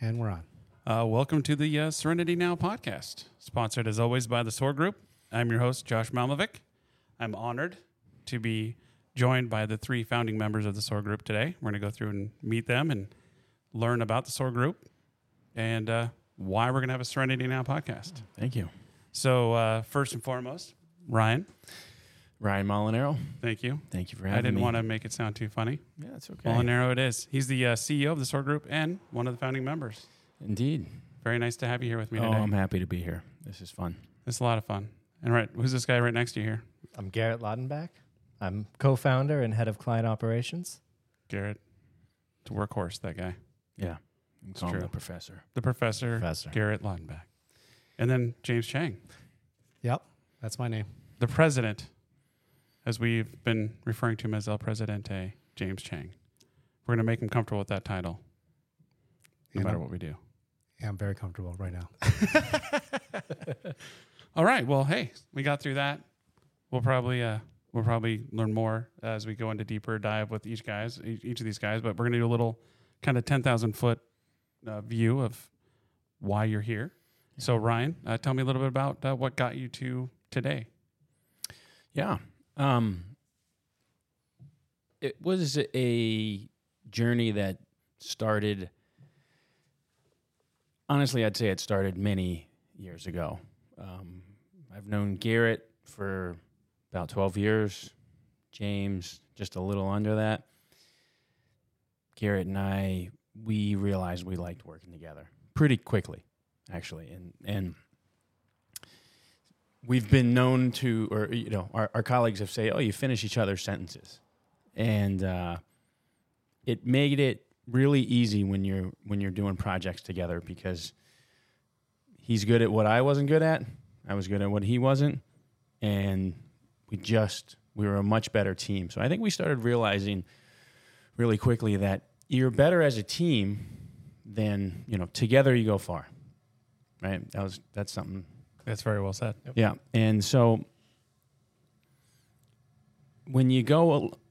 And we're on. Uh, welcome to the uh, Tsorenity Now podcast, sponsored as always by the SOAR Group. I'm your host, Josh Malmovic. I'm honored to be joined by the three founding members of the SOAR Group today. We're going to go through and meet them and learn about the SOAR Group and uh, why we're going to have a Tsorenity Now podcast. Thank you. So, uh, first and foremost, Ryan, Ryan Molinaro. thank you. Thank you for having me. I didn't me. want to make it sound too funny. Yeah, it's okay. Molinaro it is. He's the uh, CEO of the SOAR Group and one of the founding members. Indeed. Very nice to have you here with me Oh, today. I'm happy to be here. This is fun. It's a lot of fun. And right, who's this guy right next to you here? I'm Garrett Laudenbach. I'm co-founder and head of client operations. Garrett. It's a workhorse, that guy. Yeah. It's true. the professor. The professor, Professor. Garrett Laudenbach. And then James Chang, Yep, that's my name. the president, as we've been referring to him as El Presidente, James Chang. We're going to make him comfortable with that title, no And matter I'm- what we do. Yeah, I'm very comfortable right now. All right. Well, hey, we got through that. We'll probably uh, we'll probably learn more as we go into deeper dive with each guys, each each of these guys. But we're gonna do a little kind of ten thousand foot uh, view of why you're here. So Ryan, uh, tell me a little bit about uh, what got you to today. Yeah. Um, it was a journey that started, honestly, I'd say it started many years ago. Um, I've known Garrett for about 12 years, James just a little under that. Garrett and I, we realized we liked working together pretty quickly, actually. And, and, we've been known to, or you know, our, our colleagues have said, "Oh, you finish each other's sentences," and uh, it made it really easy when you're when you're doing projects together because he's good at what I wasn't good at, I was good at what he wasn't, and we just we were a much better team. So I think we started realizing really quickly that you're better as a team than you know together you go far. Right? That was that's something That's very well said. yeah. And so when you go,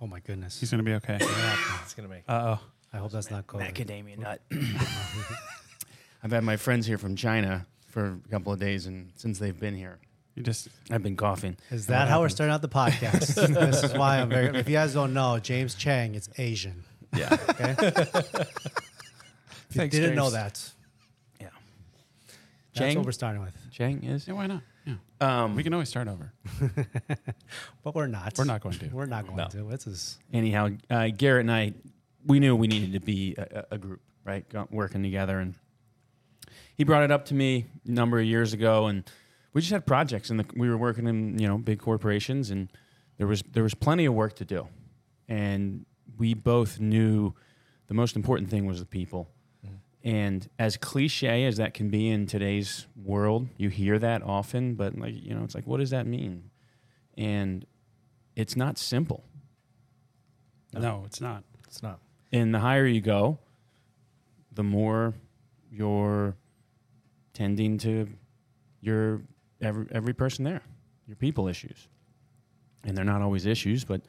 Oh my goodness. He's gonna be okay. It's gonna make Uh oh. I hope that's not COVID. macadamia nut. I've had my friends here from China for a couple of days, and since they've been here, You just I've been coughing. Is that how we're starting out the podcast? this is why I'm very. If you guys don't know, James Chang is Asian. Yeah. Okay, if you Thanks, didn't know that. Yeah. That's Chang? what we're starting with. Chang is. yeah. Why not? Yeah. Um, We can always start over. But we're not. We're not going to. We're not going No. to. This is anyhow, uh, Garrett and I, we knew we needed to be a, a a group, right? Go- Working together. And he brought it up to me a number of years ago, and we just had projects, and the, we were working in you know big corporations, and there was there was plenty of work to do, and we both knew the most important thing was the people. And as cliche as that can be in today's world, you hear that often, but like you know, it's like, what does that mean? And it's not simple. No, it's not. it's not. And the higher you go, the more you're tending to your every every person there, your people issues. And they're not always issues, but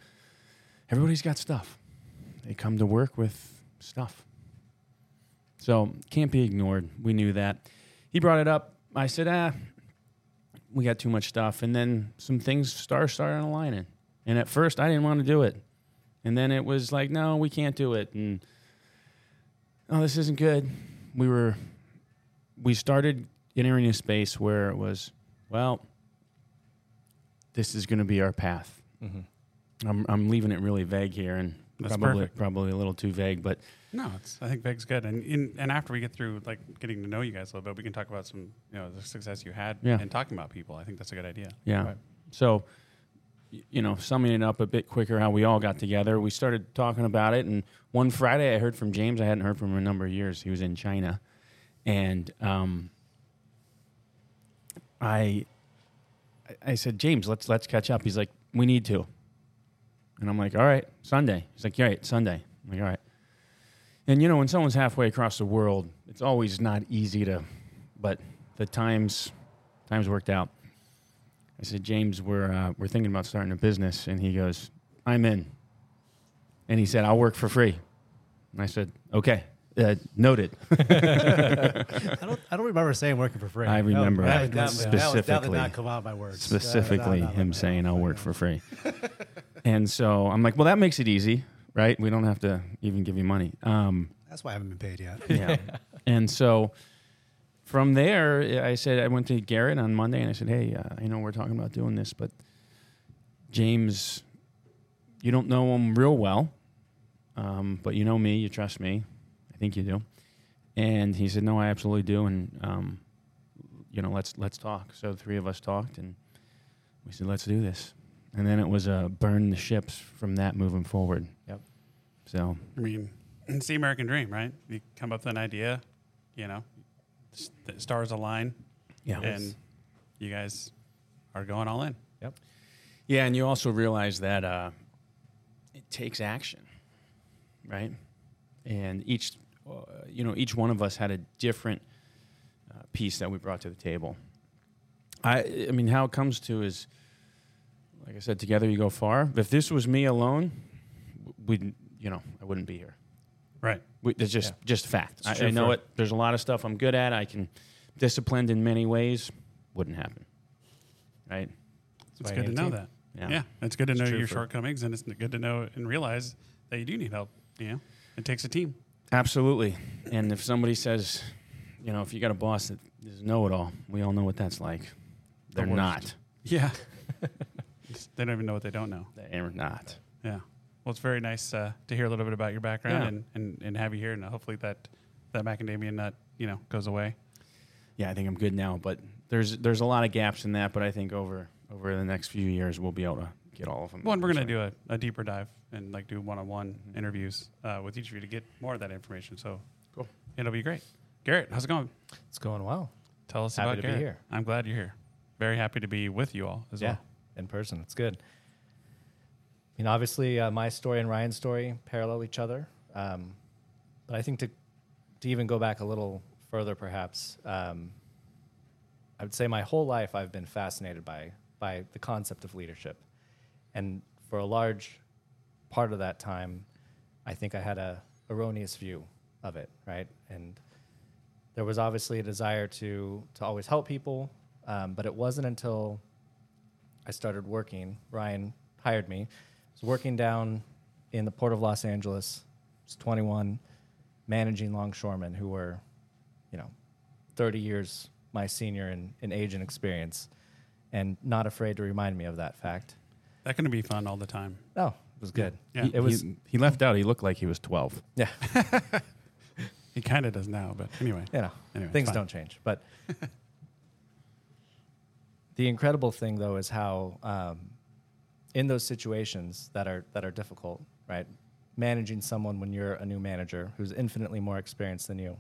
everybody's got stuff. They come to work with stuff. So can't be ignored. We knew that. He brought it up. I said, ah, we got too much stuff. And then some things start started aligning. And at first I didn't want to do it. And then it was like, no, we can't do it. And oh, this isn't good. We were, we started entering a space where it was, well, this is going to be our path. Mm-hmm. I'm, I'm leaving it really vague here and That's probably, perfect. probably a little too vague, but No, it's. I think Veg's good, and in, and after we get through like getting to know you guys a little bit, we can talk about some you know the success you had Yeah. in talking about people. I think that's a good idea. Yeah. Right. So, you know, summing it up a bit quicker, how we all got together, we started talking about it. And one Friday, I heard from James. I hadn't heard from him in a number of years. He was in China, and um, I, I- said, James, let's let's catch up. He's like, we need to. And I'm like, all right, Sunday. He's like, yeah, right, Sunday. I'm like, all right. And you know, when someone's halfway across the world, it's always not easy to, but the times times worked out. I said, James, we're uh, we're thinking about starting a business, and he goes, I'm in. And he said, I'll work for free. And I said, okay, uh, noted. I don't. I don't remember saying working for free. I remember that, that definitely- that was specifically. not come out my words. Specifically, Not- not him saying. I'll work for free. and so I'm like, well, that makes it easy, right? We don't have to even give you money. Um, That's why I haven't been paid yet. yeah. and so from there, I said, I went to Garrett on Monday and I said, hey, uh, I know we're talking about doing this, but James, you don't know him real well, um, but you know me, you trust me. I think you do. And he said, no, I absolutely do. And, um, you know, let's, let's talk. So the three of us talked and we said, let's do this. And then it was uh, burn the ships from that moving forward. Yep. So I mean, it's the American dream, right? You come up with an idea, you know, s- the stars align, yeah, and you guys are going all in. Yep. Yeah, and you also realize that uh, it takes action, right? And each, uh, you know, each one of us had a different uh, piece that we brought to the table. I, I mean, how it comes to is, like I said, together you go far. If this was me alone, we, you know, I wouldn't be here. Right. We, it's just Yeah. just fact. I, I know it. There's a lot of stuff I'm good at. I can disciplined in many ways. Wouldn't happen, right? It's good to know that. Yeah. yeah. it's good to It's know your shortcomings, and it's good to know and realize that you do need help. You know, it takes a team. Absolutely. And if somebody says, you know, if you got a boss that is know it all, we all know what that's like. They're worst. not. Yeah. they don't even know what they don't know. They're not. Yeah. Well, it's very nice uh, to hear a little bit about your background Yeah. and, and, and have you here, and hopefully that that macadamia nut you know goes away. Yeah, I think I'm good now, but there's there's a lot of gaps in that. But I think over over the next few years, we'll be able to get all of them. Well, and we're gonna do a, a deeper dive and like do one-on-one interviews uh, with each of you to get more of that information. So Cool. It'll be great. Garrett, how's it going? It's going well. Tell us Happy about to be Garrett. here. I'm glad you're here. Very happy to be with you all as yeah, well. In person. It's good. I mean, obviously, uh, my story and Ryan's story parallel each other. Um, but I think to to even go back a little further, perhaps, um, I would say my whole life I've been fascinated by by the concept of leadership, and for a large part of that time, I think I had a erroneous view of it. Right, and there was obviously a desire to to always help people, um, but it wasn't until I started working. Ryan hired me. I was working down in the port of Los Angeles. I was 21, managing longshoremen who were, you know, 30 years my senior in, in age and experience, and not afraid to remind me of that fact. That to be fun all the time. Oh, it was good. Yeah. He, It was- he, he left out. He looked like he was 12. Yeah, He kind of does now, but anyway. you know, Anyway, things fine. don't change. But the incredible thing, though, is how um, in those situations that are that are difficult, right? Managing someone when you're a new manager who's infinitely more experienced than you,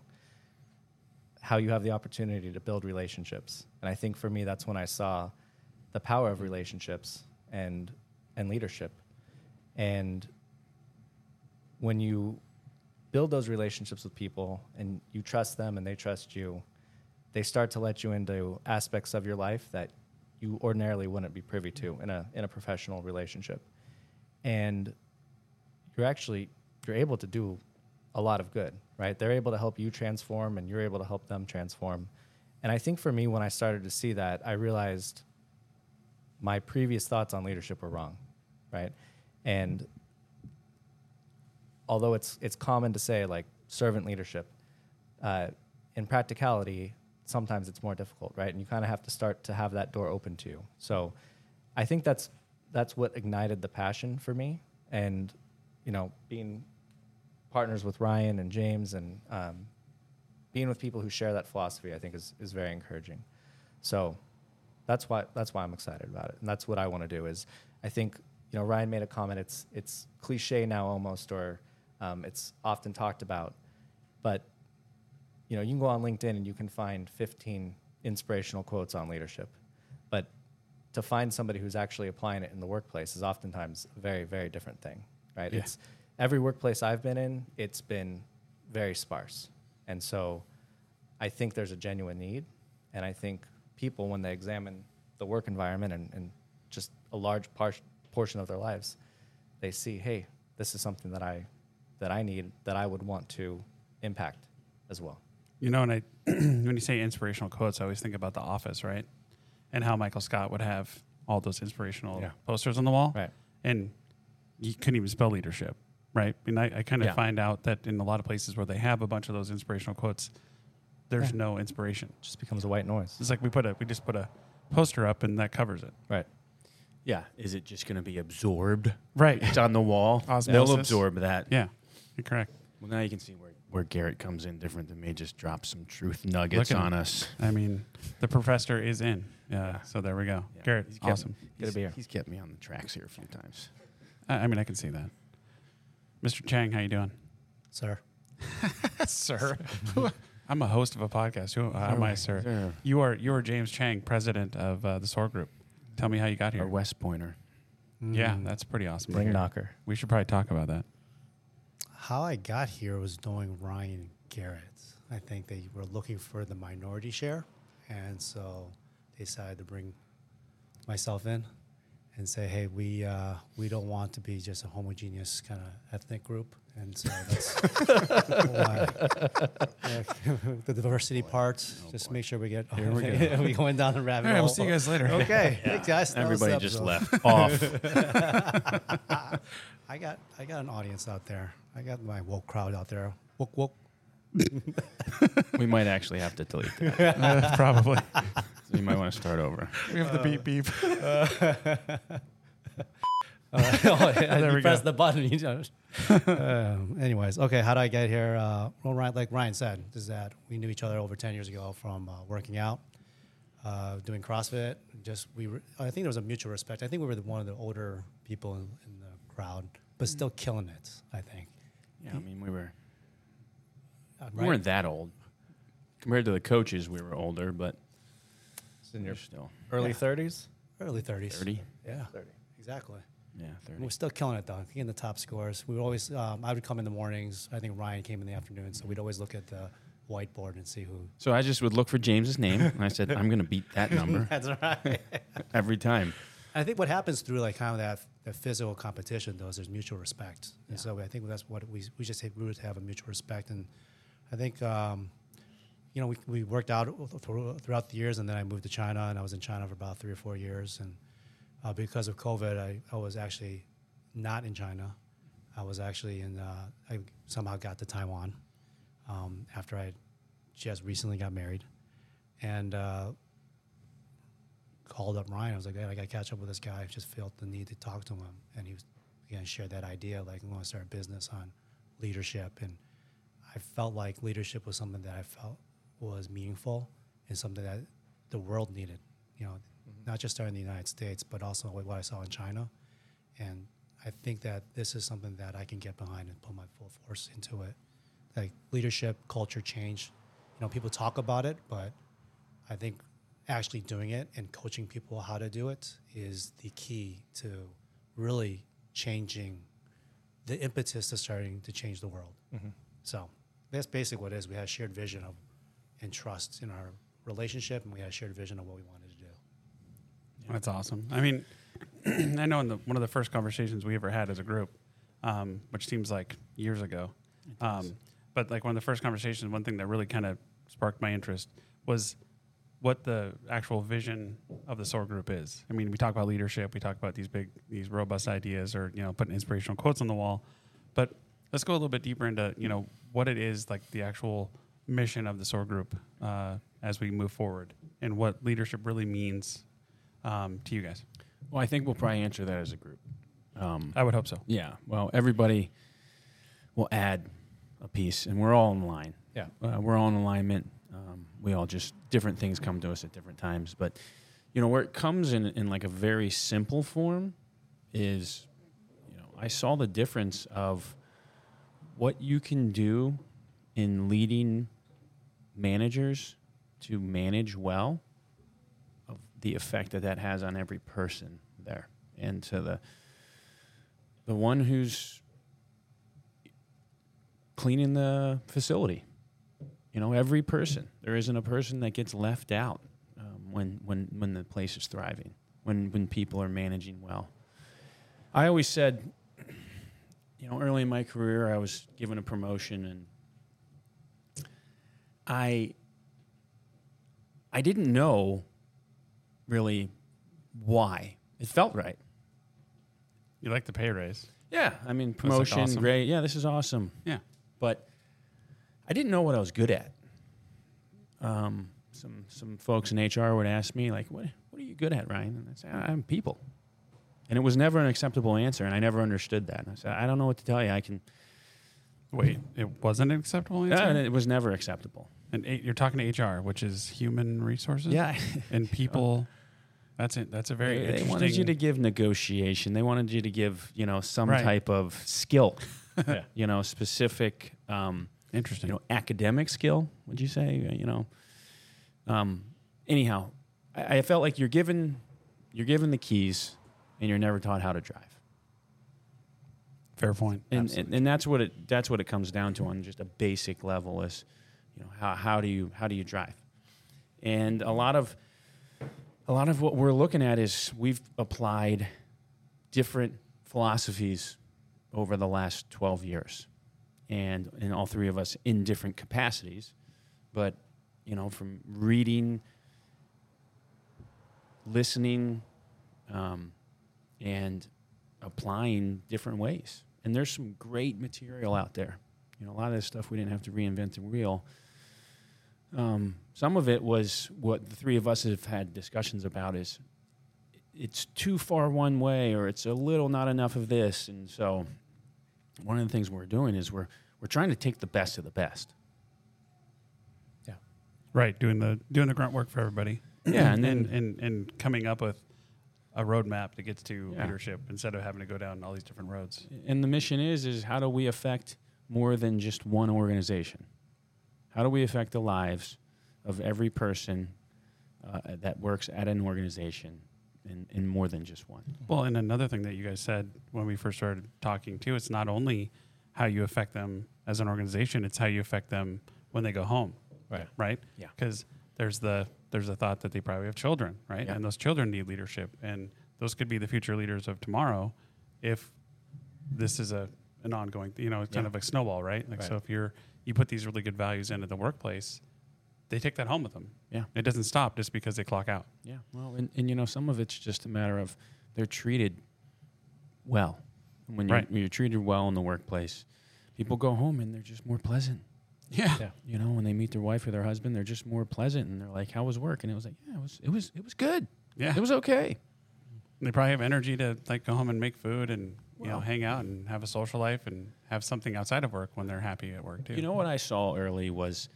how you have the opportunity to build relationships. And I think for me, that's when I saw the power of relationships and and leadership. And when you build those relationships with people and you trust them and they trust you, they start to let you into aspects of your life that you ordinarily wouldn't be privy to in a in a professional relationship. And you're actually you're able to do a lot of good, right? They're able to help you transform and you're able to help them transform. And I think for me when I started to see that, I realized my previous thoughts on leadership were wrong, right? And although it's it's common to say like servant leadership, uh, in practicality, sometimes it's more difficult, right? And you kind of have to start to have that door open to you. So, I think that's that's what ignited the passion for me, and you know, being partners with Ryan and James, and um, being with people who share that philosophy, I think is is very encouraging. So, that's why that's why I'm excited about it, and that's what I want to do. Is I think you know Ryan made a comment. It's it's cliche now almost, or um, it's often talked about, but you know you can go on LinkedIn and you can find 15 inspirational quotes on leadership, but to find somebody who's actually applying it in the workplace is oftentimes a very very different thing, right? Yeah. It's every workplace I've been in, it's been very sparse, and so I think there's a genuine need, and I think people when they examine the work environment and, and just a large par- portion of their lives, they see, hey, this is something that I that I need that I would want to impact as well. You know, and I when you say inspirational quotes, I always think about The Office, right? And how Michael Scott would have all those inspirational Yeah. posters on the wall, Right. and you couldn't even spell leadership, right? And I, I kind of Yeah. find out that in a lot of places where they have a bunch of those inspirational quotes, there's Yeah. no inspiration. It Just becomes a white noise. It's like we put a we just put a poster up and that covers it. Right. Yeah. Is it just going to be absorbed? Right. It's on the wall. They'll absorb that. Yeah. You're correct. Well, now you can see where, where Garrett comes in different than me. Just drops some truth nuggets Look on him. us. I mean, the professor is in. Yeah. Yeah. So there we go. Yeah. Garrett, He's kept- awesome. Get a He's- beer. He's kept me on the tracks here a few times. I, I mean, I can see that. Mr. Chang, how you doing? Sir. sir. I'm a host of a podcast. Who uh, am I, sir? Sir. You are you are James Chang, president of uh, the SOAR Group. Tell me how you got Our here. West Pointer. Yeah, Mm. that's pretty awesome. to Ring hear. knocker. We should probably talk about that. How I got here was knowing Ryan Garrett. I think they were looking for the minority share, and so they decided to bring myself in and say, "Hey, we uh, we don't want to be just a homogeneous kind of ethnic group," and so that's why Yeah, the diversity part. just make sure we get Here we go. we going down the rabbit All right, hole. we'll see you guys later. Okay, thanks, guys. That was the Everybody just episode. left off. I got I got an audience out there. I got my woke crowd out there. Woke woke. we might actually have to delete that. Uh, probably. So you might want to start over. We have the beep beep. Uh, There you we press go. the button. You know. um, anyways, okay. How did I get here? Uh, well, Ryan, like Ryan said, is that we knew each other over ten years ago from uh, working out, uh, doing CrossFit. Just we, were, I think there was a mutual respect. I think we were the, one of the older people in, in the crowd, but still killing it. I think. Yeah, I mean, we were Uh, we right? weren't that old compared to the coaches. We were older, but in your still early Yeah. 30s? early thirties. thirty. Yeah, 30. exactly. Yeah, We're still killing it though. Getting the top scores. We would always. Um, I would come in the mornings. I think Ryan came in the afternoon. So we'd always look at the whiteboard and see who. So I just would look for James's name, and I said, "I'm going to beat that number That's right. every time." I think what happens through like kind of that, that physical competition though is there's mutual respect, and so I think that's what we we just we would have a mutual respect, and I think um, you know we, we worked out throughout the years, and then I moved to China, and I was in China for about three or four years, and uh, because of COVID, I, I was actually not in China. I was actually in. Uh, I somehow got to Taiwan um, after I just recently got married, and. Uh, called up Ryan. I was like, hey, I got to catch up with this guy. I just felt the need to talk to him. And he was, again, shared that idea, like, we want to start a business on leadership. And I felt like leadership was something that I felt was meaningful and something that the world needed, you know, not just starting in the United States, but also what I saw in China. And I think that this is something that I can get behind and put my full force into it. Like leadership, culture change. You know, people talk about it, but I think actually doing it and coaching people how to do it is the key to really changing the impetus to starting to change the world. Mm-hmm. So that's basically what it is. We had a shared vision of and trust in our relationship, and we had a shared vision of what we wanted. That's awesome. I mean, I know in the, one of the first conversations we ever had as a group, um, which seems like years ago, um, but like one of the first conversations, one thing that really kind of sparked my interest was what the actual vision of the SOAR group is. I mean, we talk about leadership, we talk about these big, these robust ideas, or you know, putting inspirational quotes on the wall, but let's go a little bit deeper into you know what it is like the actual mission of the SOAR group uh, as we move forward, and what leadership really means um, to you guys. Well, I think we'll probably answer that as a group. Um, I would hope so. yeah. Well, everybody will add a piece, and we're all in line. Yeah. Uh, we're all in alignment. Um, we all just different things come to us at different times, but you know where it comes in in like a very simple form is, you know, I saw the difference of what you can do in leading managers to manage well, the effect that that has on every person there, and to the the one who's cleaning the facility. You know, every person. There isn't a person that gets left out um, when when when the place is thriving, when when people are managing well. I always said, you know, early in my career, I was given a promotion, and I I didn't know really why it felt right. You like the pay raise? Yeah, I mean, promotion, awesome. great. Yeah, this is awesome. Yeah. but I didn't know what I was good at. Um, some some folks in HR would ask me like, "What what are you good at, Ryan?" And I'd say, "I'm people," and it was never an acceptable answer, and I never understood that. And I said, "I don't know what to tell you. I can." Wait, it wasn't an acceptable answer. Yeah, and it was never acceptable. and you're talking to HR, which is human resources. Yeah, and people. That's it. That's a very they, they wanted you to give negotiation. They wanted you to give you know some Right. type of skill. Yeah. You know, specific. Um, interesting. you know, academic skill. Would you say? Uh, You know, um, anyhow, I, I felt like you're given you're given the keys, and you're never taught how to drive. Fair point. And, and and that's what it that's what it comes down to on just a basic level is, you know, how how do you how do you drive? And a lot of a lot of what we're looking at is we've applied different philosophies over the last 12 years and in all three of us in different capacities. But you know from reading listening um, and applying different ways. And there's some great material out there. You know a lot of this stuff we didn't have to reinvent the wheel um, some of it was what the three of us have had discussions about is it's too far one way or it's a little not enough of this and so one of the things we're doing is we're we're trying to take the best of the best yeah right, doing the doing the grunt work for everybody. Yeah, and and then- and, and coming up with a roadmap that gets to Yeah. leadership instead of having to go down all these different roads. and the mission is is how do we affect more than just one organization how do we affect the lives of every person uh, that works at an organization in, in more than just one Well, and another thing that you guys said when we first started talking too, it's not only how you affect them as an organization, it's how you affect them when they go home, Right. right? Yeah. Because there's the there's the thought that they probably have children, right? Yeah. And those children need leadership, and those could be the future leaders of tomorrow, if this is a an ongoing, you know, it's kind Yeah. of like snowball, right? Like Right. so, if you're you put these really good values into the workplace, they take that home with them. Yeah. It doesn't stop just because they clock out. yeah well and, and you know some of it's just a matter of they're treated well when you're, Right. when you're treated well in the workplace people go home and they're just more pleasant Yeah. Yeah. you know when they meet their wife or their husband they're just more pleasant and they're like how was work and it was like yeah it was it was it was good Yeah. it was okay They probably have energy to like go home and make food and you know hang out and have a social life and have something outside of work when they're happy at work too. You know what I saw early was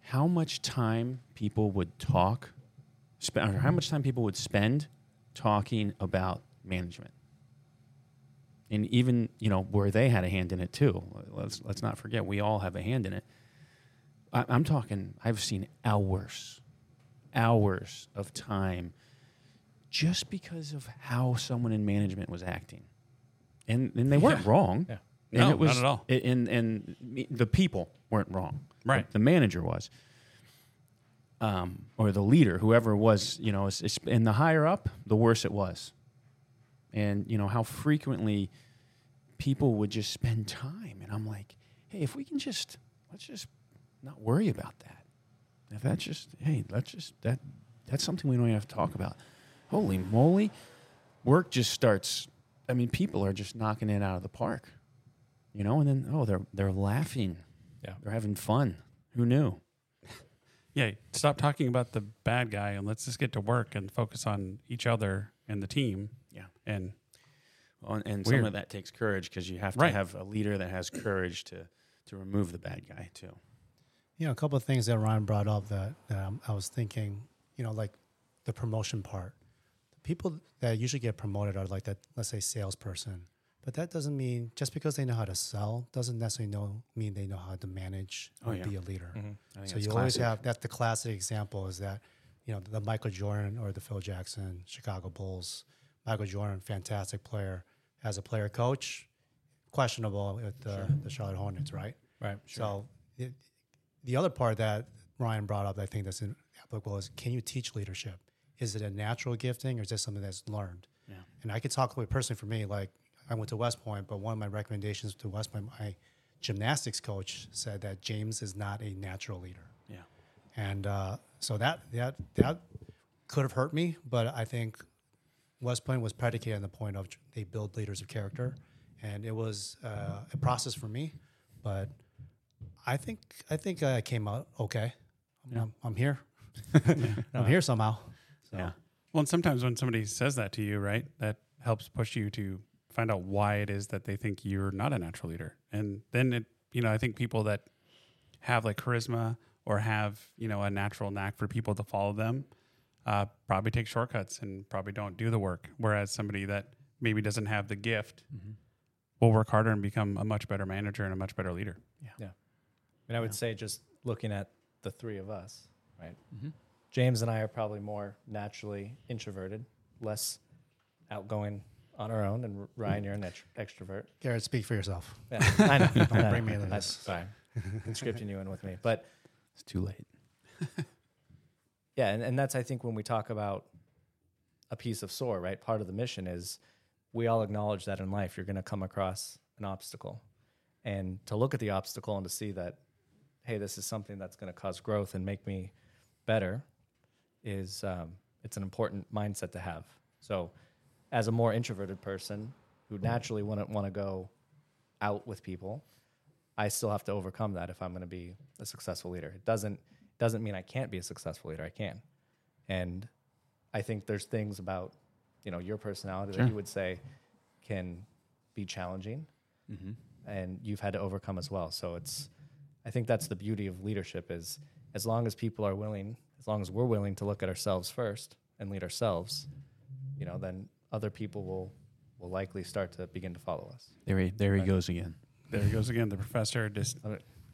how much time people would talk, spe- or how much time people would spend talking about management, and even you know where they had a hand in it too. Let's let's not forget we all have a hand in it. I, I'm talking. I've seen hours, hours of time, just because of how someone in management was acting, and and they weren't Yeah. wrong. Yeah. And No, it was, not at all. it- and and the people weren't wrong. Right. The manager was. Um, or the leader, whoever was, you know, it's, it's, and the higher up, the worse it was. And you know how frequently people would just spend time, and I'm like, hey, if we can just let's just not worry about that. If that's just hey, let's just that that's something we don't even have to talk about. Holy moly, work just starts. I mean, people are just knocking it out of the park, you know. And then oh, they're they're laughing, Yeah. they're having fun. Who knew? Yeah, stop talking about the bad guy and let's just get to work and focus on each other and the team. Yeah. And Well, and and some of that takes courage because you have to Right. have a leader that has courage to to remove the bad guy too. You know, a couple of things that Ryan brought up that, that um, I was thinking, you know, like the promotion part. People that usually get promoted are like that, let's say, salesperson. But that doesn't mean just because they know how to sell doesn't necessarily know mean they know how to manage Oh, or yeah. be a leader. Think So you always have that's the classic example is that you know the Michael Jordan or the Phil Jackson Chicago Bulls. Michael Jordan, fantastic player, as a player coach, questionable with the, the Charlotte Hornets, right? Right. Sure. So it, the other part that Ryan brought up, I think that's applicable is can you teach leadership? Is it a natural gifting or is this something that's learned? Yeah. And I could talk with personally for me, like I went to West Point, but one of my recommendations to West Point, my gymnastics coach said that James is not a natural leader, Yeah. and uh, so that that that could have hurt me. But I think West Point was predicated on the point of they build leaders of character, and it was uh, a process for me. But I think I think I came out okay. I'm, I'm, I'm here. I'm here somehow. So. Yeah. Well, and sometimes when somebody says that to you, right, that helps push you to find out why it is that they think you're not a natural leader. And then it, you know, I think people that have like charisma or have, you know, a natural knack for people to follow them uh, probably take shortcuts and probably don't do the work. Whereas somebody that maybe doesn't have the gift will work harder and become a much better manager and a much better leader. Yeah. Yeah. And I would Yeah. say just looking at the three of us, right? Mm-hmm. James and I are probably more naturally introverted, less outgoing on our own, and Ryan, you're an ext- extrovert. Garrett, speak for yourself. Yeah, I know. Don't I know. bring me into That's this. Sorry, conscripting you in with me, but It's too late. yeah, and, and that's I think when we talk about a piece of SOAR, right? Part of the mission is we all acknowledge that in life you're going to come across an obstacle, and to look at the obstacle and to see that, hey, this is something that's going to cause growth and make me better, is um, it's an important mindset to have. So, as a more introverted person who naturally wouldn't want to go out with people, I still have to overcome that if I'm going to be a successful leader. It doesn't doesn't mean I can't be a successful leader. I can, and I think there's things about you know your personality Sure. that you would say can be challenging, Mm-hmm. and you've had to overcome as well. So it's I think that's the beauty of leadership is as long as people are willing, as long as we're willing to look at ourselves first and lead ourselves, you know, then other people will will likely start to begin to follow us. There he, there he goes again. There he goes again. The professor just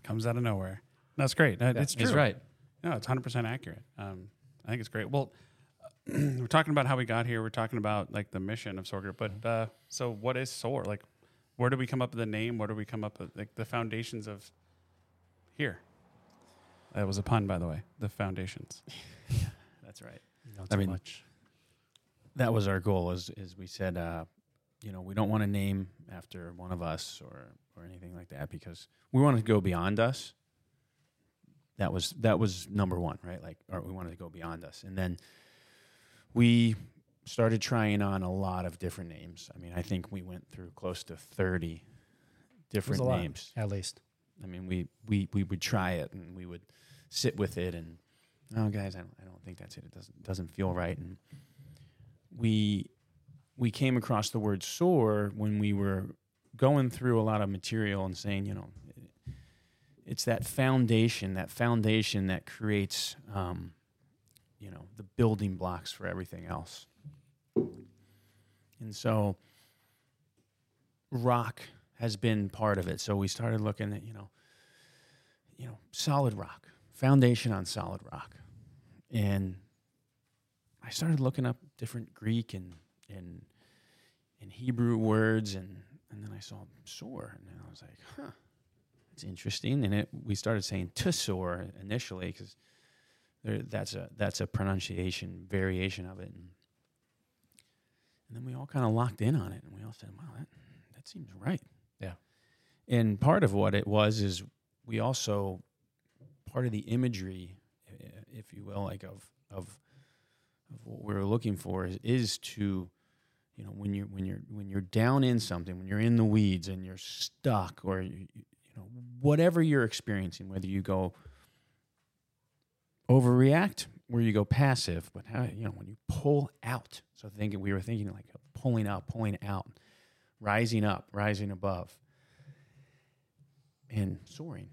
comes out of nowhere. That's great. Uh, Yeah, it's true. He's right. No, it's 100% accurate. Um, I think it's great. Well, we're talking about how we got here. We're talking about like the mission of SOAR Group. But uh, so what is SOAR? Like, where do we come up with the name? Where do we come up with like the foundations of here? That was a pun, by the way. The foundations. That's right. Not I so mean, much. That was our goal. Is is we said, uh, you know, we don't want to name after one of us or or anything like that because we wanted to go beyond us. That was that was number one, right? Like, or we wanted to go beyond us, and then we started trying on a lot of different names. I mean, I think we went through close to thirty different a lot. names. At least. I mean, we, we, we would try it and we would sit with it and, oh, guys, I don't, I don't think that's it. It doesn't, doesn't feel right. And we, we came across the word sore when we were going through a lot of material and saying, you know, it's that foundation, that foundation that creates, um, you know, the building blocks for everything else. And so, rock has been part of it. So we started looking at, you know, you know, solid rock, foundation on solid rock. And I started looking up different Greek and and and Hebrew words and and then I saw soar and I was like, huh, that's interesting. And it we started saying to soar initially because that's a that's a pronunciation variation of it. And, and then we all kind of locked in on it and we all said, wow, that, that seems right. Yeah. And part of what it was is we also part of the imagery, if you will, like of of of what we're looking for is, is to, you know, when you're when you're when you're down in something, when you're in the weeds and you're stuck, or you, you know whatever you're experiencing, whether you go overreact where you go passive, but how you know when you pull out. So thinking we were thinking like pulling out, pulling out, rising up, rising above, and soaring.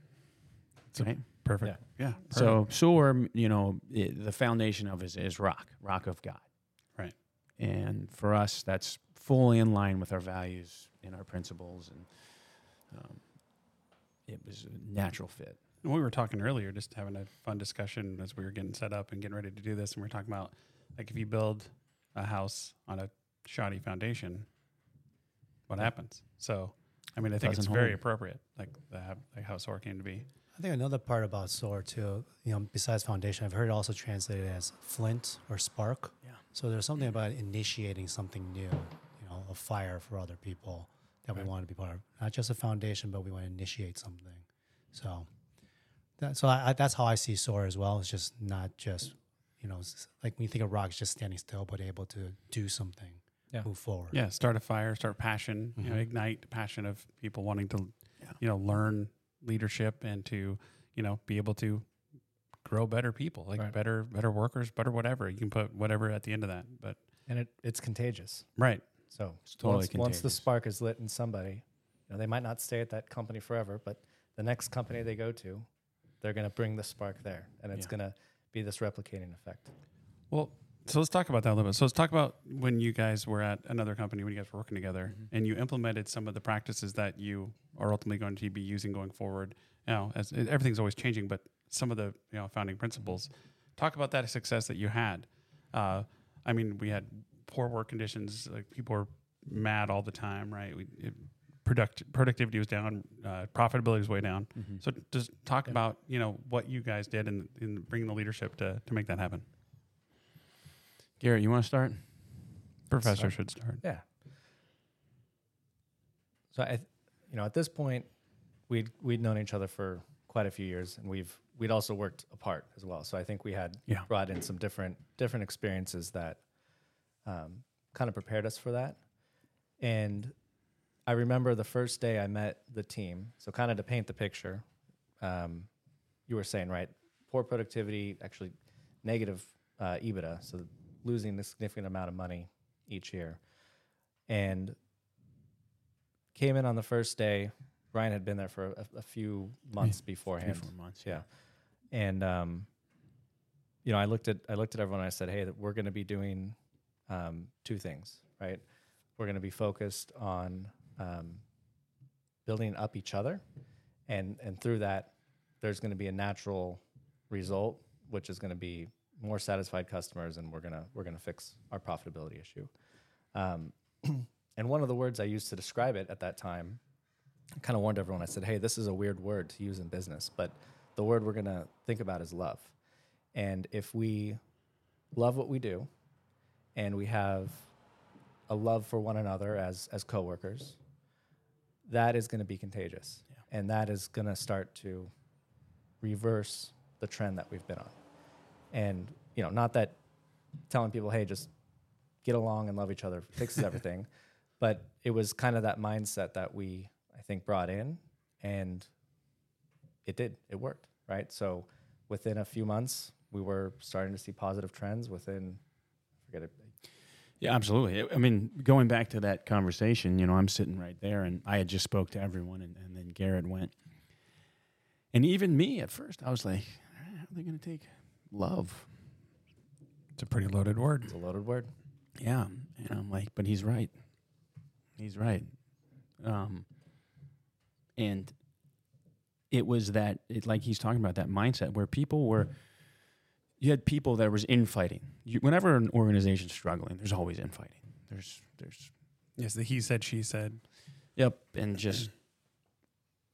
So- right. Perfect. Yeah. So soar, m- you know, i the foundation of is is rock, rock of God. Right. And for us, that's fully in line with our values and our principles, and um, it was a natural fit. And we were talking earlier, just having a fun discussion as we were getting set up and getting ready to do this. And we are talking about like if you build a house on a shoddy foundation, what happens? So, I mean, I think it's Doesn't very hold. appropriate, like the like how SOAR came to be. I think another part about SOAR too, you know, besides foundation, I've heard it also translated as flint or spark. Yeah. So there's something about initiating something new, you know, a fire for other people that Right. we want to be part of. Not just a foundation, but we want to initiate something. So, that, so I, I, that's how I see SOAR as well. It's just not just, you know, like when you think of rocks, just standing still, but able to do something, Yeah. move forward. Yeah, start a fire, start passion, you know, Mhm. ignite passion of people wanting to, Yeah. you know, learn leadership and to, you know, be able to grow better people, like Right. better, better workers, better whatever. You can put whatever at the end of that, but And it, it's contagious. right, So It's totally once, once the spark is lit in somebody, you know, they might not stay at that company forever, but the next company they go to, they're going to bring the spark there, and it's Yeah. going to be this replicating effect. Well, so let's talk about that a little bit. So let's talk about when you guys were at another company, when you guys were working together, Mhm. and you implemented some of the practices that you are ultimately going to be using going forward. You know, as everything's always changing, but some of the you know founding principles. Talk about that success that you had. Uh, I mean, we had poor work conditions. Like people were mad all the time, right? We, it, product productivity was down, uh, profitability was way down. Mhm. So just talk Yeah. about you know what you guys did in, in bringing the leadership to to make that happen. Garrett, you want to start? Professor Start. should start. Yeah. So I, th- you know, at this point, we'd we'd known each other for quite a few years, and we've we'd also worked apart as well. So I think we had Yeah. brought in some different different experiences that um, kind of prepared us for that. And I remember the first day I met the team. So kind of to paint the picture, um, you were saying right, poor productivity, actually negative uh, EBITDA, so losing a significant amount of money each year. And came in on the first day. Ryan had been there for a, a few months Three, beforehand. four months. Yeah. And um, you know, I looked at I looked at everyone and I said, "Hey, that we're going to be doing um, two things, right? We're going to be focused on um, building up each other, and and through that, there's going to be a natural result, which is going to be more satisfied customers, and we're gonna we're gonna fix our profitability issue." Um, and one of the words I used to describe it at that time, I kind of warned everyone. I said, "Hey, this is a weird word to use in business, but the word we're going to think about is love. And if we love what we do and we have a love for one another as, as coworkers, that is going to be contagious. Yeah. And that is going to start to reverse the trend that we've been on. And, you know, not that telling people, hey, just get along and love each other fixes everything, but it was kind of that mindset that we, I think, brought in. And it did. It worked, right? So within a few months, we were starting to see positive trends. Within, forget it. Yeah, absolutely. I- I mean, going back to that conversation, you know, I'm sitting right there, and I had just spoke to everyone, and, and then Garrett went, and even me at first, I was like, "Eh, how are they going to take love? It's a pretty loaded word. It's a loaded word. Yeah, and I'm like, but he's right. He's right. Um, and it was that, it, like he's talking about that mindset where people were. You had people that was infighting. You, whenever an organization's struggling, there's always infighting. There's there's Yes, the he said, she said. Yep, and just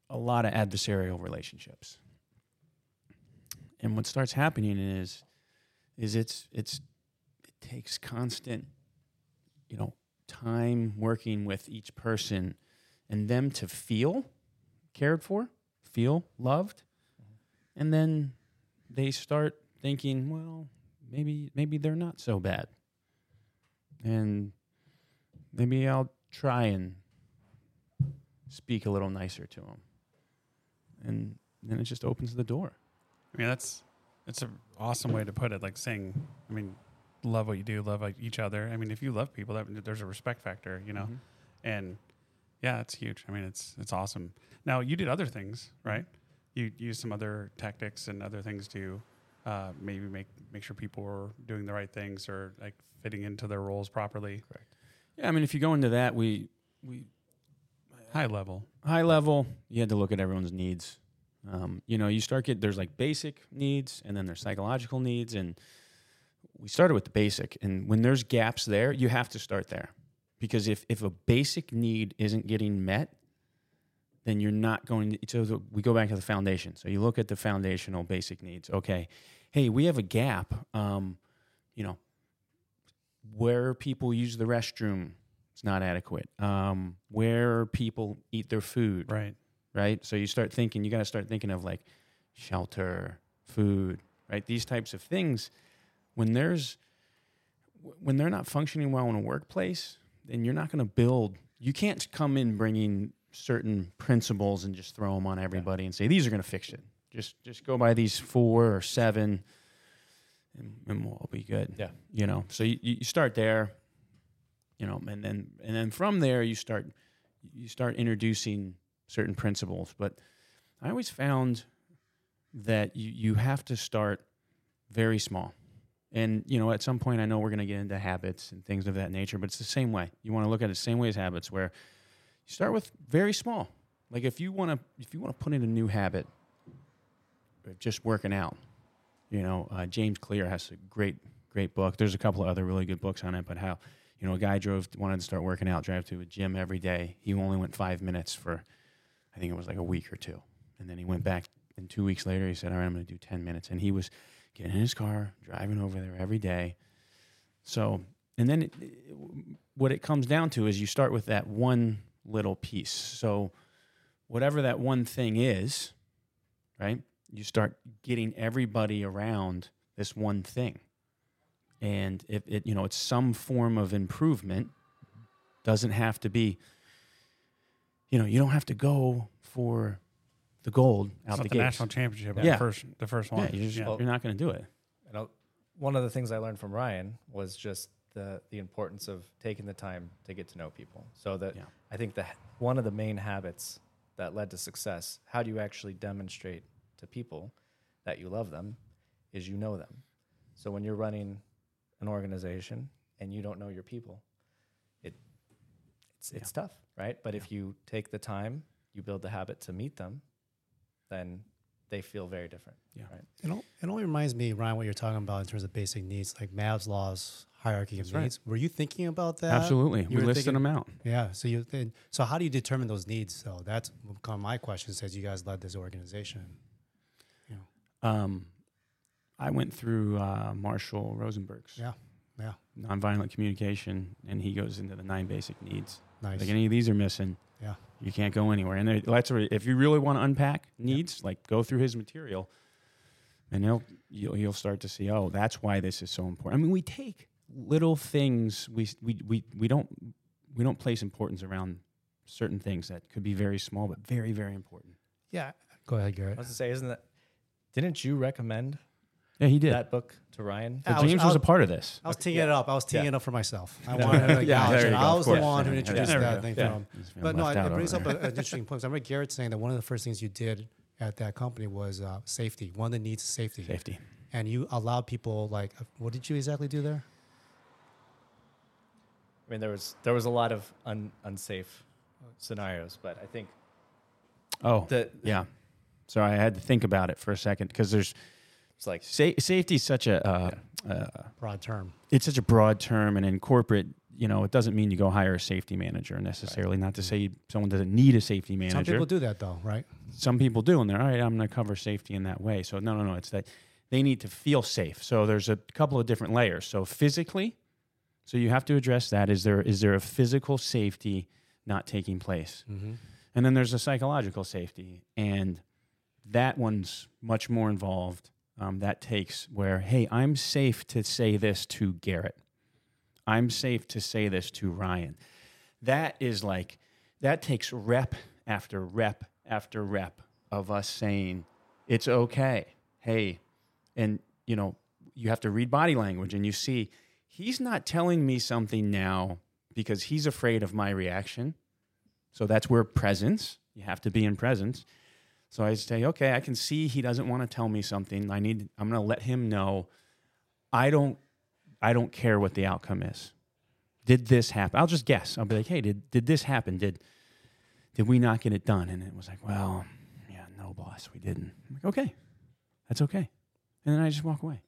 a lot of adversarial relationships. And what starts happening is is it's it's it takes constant you know time working with each person and them to feel cared for, feel loved. And then they start thinking, well, maybe maybe they're not so bad. And maybe I'll try and speak a little nicer to them. And then it just opens the door. I mean, that's that's an awesome way to put it. Like saying, I mean, love what you do, love like each other. I mean, if you love people, that there's a respect factor, you know. Mm-hmm. And yeah, it's huge. I mean, it's it's awesome. Now you did other things, right? You used some other tactics and other things to uh, maybe make make sure people were doing the right things or like fitting into their roles properly. Correct. Yeah, I mean, if you go into that, we we High level. high level, you had to look at everyone's needs. Um, you know, you start get there's like basic needs, and then there's psychological needs, and we started with the basic. And when there's gaps there, you have to start there, because if if a basic need isn't getting met, then you're not going. To, so we go back to the foundation. So you look at the foundational basic needs. Okay, hey, we have a gap. Um, you know, where people use the restroom it's not adequate. Um, where people eat their food, Right. Right? So you start thinking, you got to start thinking of like shelter, food, right? These types of things. When there's when they're not functioning well in a workplace, then you're not going to build. You can't come in bringing certain principles and just throw them on everybody and say these are going to fix it. Just just go by these four or seven, and, and we'll be good. Yeah. you know. So you, you start there, you know, and then and then from there you start you start introducing certain principles. But I always found that you you have to start very small. And you know, at some point, I know we're going to get into habits and things of that nature, but it's the same way. You want to look at it the same way as habits, where you start with very small. Like if you want to, if you want to put in a new habit, just working out. You know, uh, James Clear has a great, great book. There's a couple of other really good books on it, but how, you know, a guy drove wanted to start working out, drive to a gym every day. He only went five minutes for, I think it was like a week or two, and then he went back. And two weeks later, he said, "All right, I'm going to do ten minutes," and he was getting in his car, driving over there every day. So, and then it, it- what it comes down to is you start with that one little piece. So, whatever that one thing is, right? You start getting everybody around this one thing. And if it, you know, it's some form of improvement, doesn't have to be, you know, you don't have to go for the gold It's out not the the gates. national championship. Yeah. The first, the first one. Yeah, you're, just, Yeah. you're not going to do it. You know, one of the things I learned from Ryan was just the the importance of taking the time to get to know people. So that Yeah. I think the one of the main habits that led to success, how do you actually demonstrate to people that you love them, is you know them. So when you're running an organization and you don't know your people, it it's it's tough, right? But if you take the time, you build the habit to meet them, then they feel very different. Yeah. Right. It, al- it only reminds me, Ryan, what you're talking about in terms of basic needs, like Maslow's hierarchy of That's right. needs. Were you thinking about that? Absolutely. You We were listed thinking- them out. Yeah. So you then, so how do you determine those needs? So that's kind of my question. Since you guys led this organization, you know, Um, I went through uh, Marshall Rosenberg's yeah, yeah, nonviolent communication, and he goes into the nine basic needs. Nice. Like any of these are missing, yeah, you can't go anywhere. And there- that's where, if you really want to unpack needs, like go through his material, and he'll you'll, you'll start to see, oh, that's why this is so important. I mean, we take little things, we we we we don't we don't place importance around certain things that could be very small but very very important. yeah. Go ahead, I Garrett. was to say, isn't that? Didn't you recommend Yeah, he did. that book to Ryan? I was- James I was, was- a part of this. I was teeing yeah. it up. I was teeing Yeah. it up for myself. I Yeah. wanted to Yeah, acknowledge there it. you go. I Of was the course. one who Yeah. introduced There we that go. thing Yeah. from. He's feeling But no, left it, out it over brings up a- an interesting point. 'cause I remember Garrett saying that one of the first things you did at that company was uh, safety. One of the needs safety. safety. And you allowed people like, uh, what did you exactly do there? I mean, there was there was a lot of un, unsafe scenarios, but I think Oh, that yeah. So I had to think about it for a second because there's it's like sa- safety is such a uh, uh, Broad term. it's such a broad term, and in corporate, you know, it doesn't mean you go hire a safety manager necessarily. Not to say someone doesn't need a safety manager. Some people do that though, right? Some people do, and they're all right. I'm going to cover safety in that way. So no, no, no. It's that they need to feel safe. So there's a couple of different layers. So physically, so you have to address that. Is there is there a physical safety not taking place? Mm-hmm. And then there's a psychological safety, and that one's much more involved. Um, that takes where, hey, I'm safe to say this to Garrett. I'm safe to say this to Ryan. That is like, that takes rep after rep after rep of us saying, it's okay. Hey, and you know, you have to read body language and you see, he's not telling me something now because he's afraid of my reaction. So that's where presence, you have to be in presence. So I say, okay, I can see he doesn't want to tell me something. I need I'm going to let him know I don't I don't care what the outcome is. Did this happen? I'll just guess. I'll be like, "Hey, did did this happen? Did did we not get it done?" And it was like, "Well, yeah, no boss, we didn't." I'm like, "Okay. That's okay." And then I just walk away.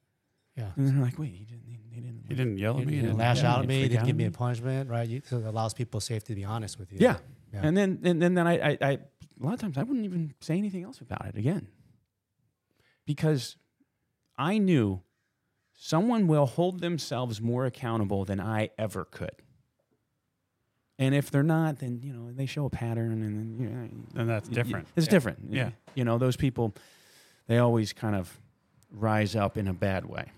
Yeah. And then they're like, "Wait, he didn't he, he didn't He didn't yell at me. He Didn't didn't lash out at me. He Didn't give me a punishment, right? You, so it allows people safety to be honest with you. Yeah. Yeah. And then and, and then I, I, I a lot of times I wouldn't even say anything else about it again. Because I knew someone will hold themselves more accountable than I ever could. And if they're not, then you know they show a pattern, and then you know, And that's different. It's Yeah. different. Yeah. You know, those people, they always kind of rise up in a bad way.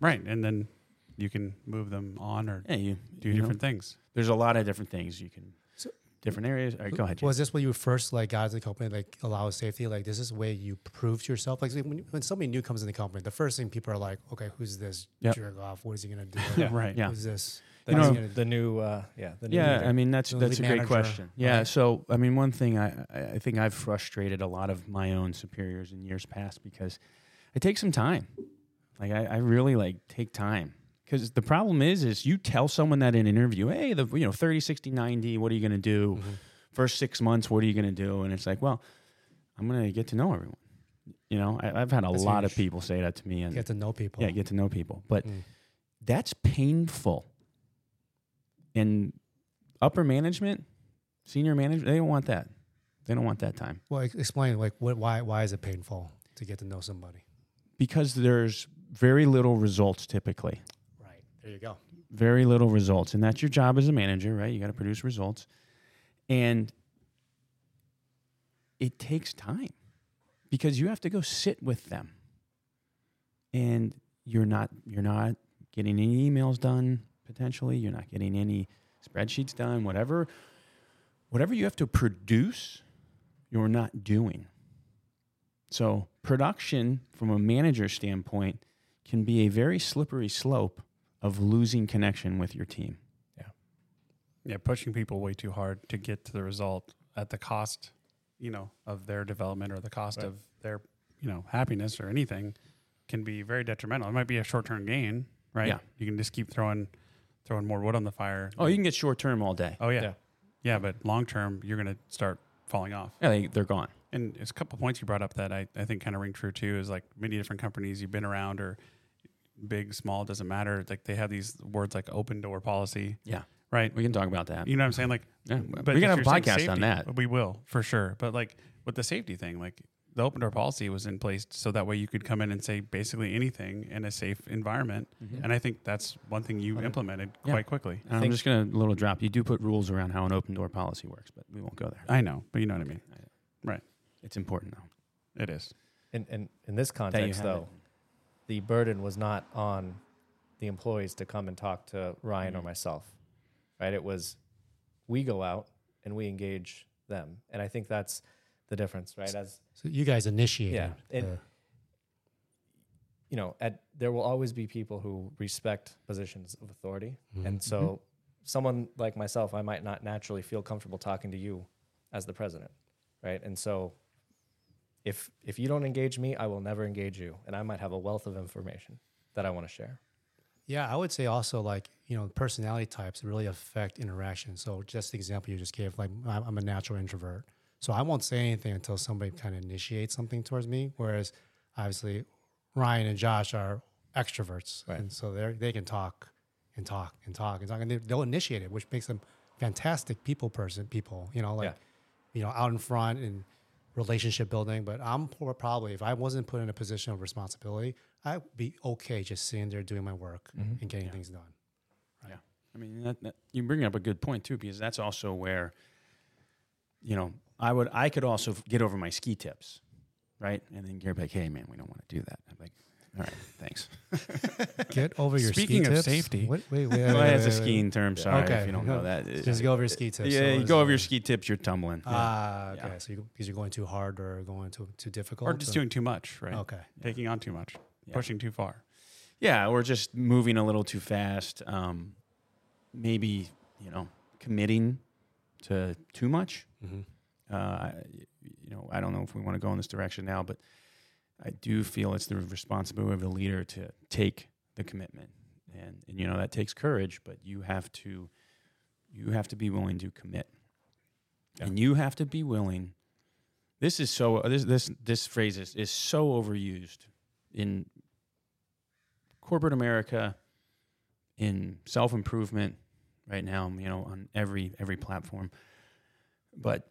Right. And then you can move them on or Yeah, you do you know, different things. there's a lot of different things you can, different areas. All right, go ahead. Jay. Was this when you first like got into the company, like allow safety? Like this is the way you prove to yourself. Like when, when somebody new comes in the company, the first thing people are like, okay, who's this Yep. jerk off? What is he gonna do? Yeah. Right. Yeah. Who's this? The, You know- gonna the new, uh, yeah, the new yeah, leader. I mean that's The that's a lead great question. Yeah, right. so I mean one thing I I I think I've frustrated a lot of my own superiors in years past because I take some time. Like I, I really like take time because the problem is is you tell someone that in an interview, hey, the you know 30, 60, 90, what are you going to do? Mhm. First six months, what are you going to do? And it's like, well, I'm going to get to know everyone. You know, I, I've had a That's lot of people say that to me, and Get to know people. yeah, get to know people, but Mm. that's painful. And upper management, senior management, they don't want that. They don't want that time Well, explain like what, why why is it painful to get to know somebody? because there's very little results typically. There, you go. Very little results, and that's your job as a manager, right? You got to produce results, and it takes time because you have to go sit with them, and you're not you're not getting any emails done potentially. You're not getting any spreadsheets done. Whatever whatever you have to produce, you're not doing. So production, from a manager standpoint, can be a very slippery slope of losing connection with your team. Yeah, Yeah, pushing people way too hard to get to the result at the cost, you know, of their development or the cost Right. of their, you know, happiness or anything can be very detrimental. It might be a short term gain, right? Yeah. You can just keep throwing throwing more wood on the fire. Oh, you can get short term all day. Oh yeah. Yeah. Yeah, but long term you're gonna start falling off. Yeah, they, they're gone. And it's a couple points you brought up that I, I think kind of ring true too is like many different companies you've been around or big, small, doesn't matter. Like they have these words like open door policy, Yeah, right? we can talk about that. You know what I'm saying? Like, Yeah, but we can have a you're saying podcast on that. We will for sure. But like with the safety thing, like the open door policy was in place so that way you could come in and say basically anything in a safe environment. Mhm. And I think that's one thing you Okay. implemented Yeah. quite quickly. And I'm just going to little drop. You do put rules around how an open door policy works, but we won't go there. I know, but you know what I mean. Right. It's important though. It is. in, in, in this context, have though, the burden was not on the employees to come and talk to Ryan or Mhm. myself, right? It was we go out and we engage them, and I think that's the difference, right? As So you guys initiated. Yeah, and- the- you know, at there will always be people who respect positions of authority, Mhm. and so someone like myself, I might not naturally feel comfortable talking to you as the president, right? And so. If, if you don't engage me, I will never engage you, and I might have a wealth of information that I want to share. Yeah, I would say also like you know personality types really affect interaction. So just the example you just gave, like I'm I'm a natural introvert, so I won't say anything until somebody kind of initiates something towards me. Whereas obviously Ryan and Josh are extroverts, Right. and so they they can talk and talk and talk and talk, and they, they'll initiate it, which makes them fantastic people person people. You know, like Yeah. you know out in front and relationship building. But I'm probably if I wasn't put in a position of responsibility, I'd be okay just sitting there doing my work Mhm. and getting Yeah. things done. Yeah. I mean, that, that, you bring up a good point too, because that's also where, you know, I would, I could also get over my ski tips, right? And then Gary'd like, "Hey, man, we don't want to do that." I'm like, "All right, thanks." Get over your Speaking ski of tips. safety- Wait, wait, wait. well, wait, that's a wait, wait. skiing term. Sorry Okay. if you don't know that. Just go over your ski tips. Yeah, So you it's, go over uh, your ski tips. You're tumbling. Yeah. Ah, Yeah. okay. So you, because you're going too hard or going too too difficult, Or just doing too much, right? Okay. Taking on too much, Yeah. pushing too far. Yeah, or just moving a little too fast. Um, maybe you know, committing to too much. Mm-hmm. uh, I- you know, I don't know if we want to go in this direction now, but I do feel it's the responsibility of the leader to take the commitment, and, and you know that takes courage, but you have to, you have to be willing to commit, Yeah. and you have to be willing. This is so this this this phrase is, is so overused in corporate America, in self improvement right now. You know, on every every platform, but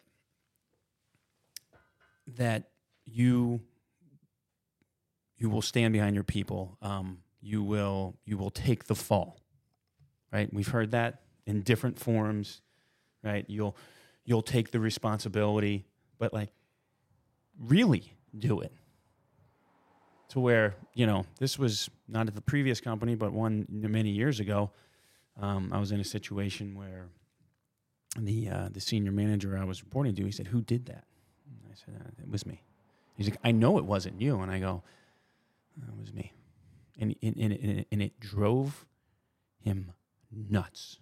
that you you will stand behind your people. Um, you will you will take the fall. Right? We've heard that in different forms, right? You'll you'll take the responsibility, but like really do it. To where you know this was not at the previous company, but one many years ago. Um, I was in a situation where the uh, the senior manager I was reporting to, he said, "Who did that?" And I said, uh, "It was me." He's like, "I know it wasn't you," and I go, "It was me," and and, and, it, and it drove him nuts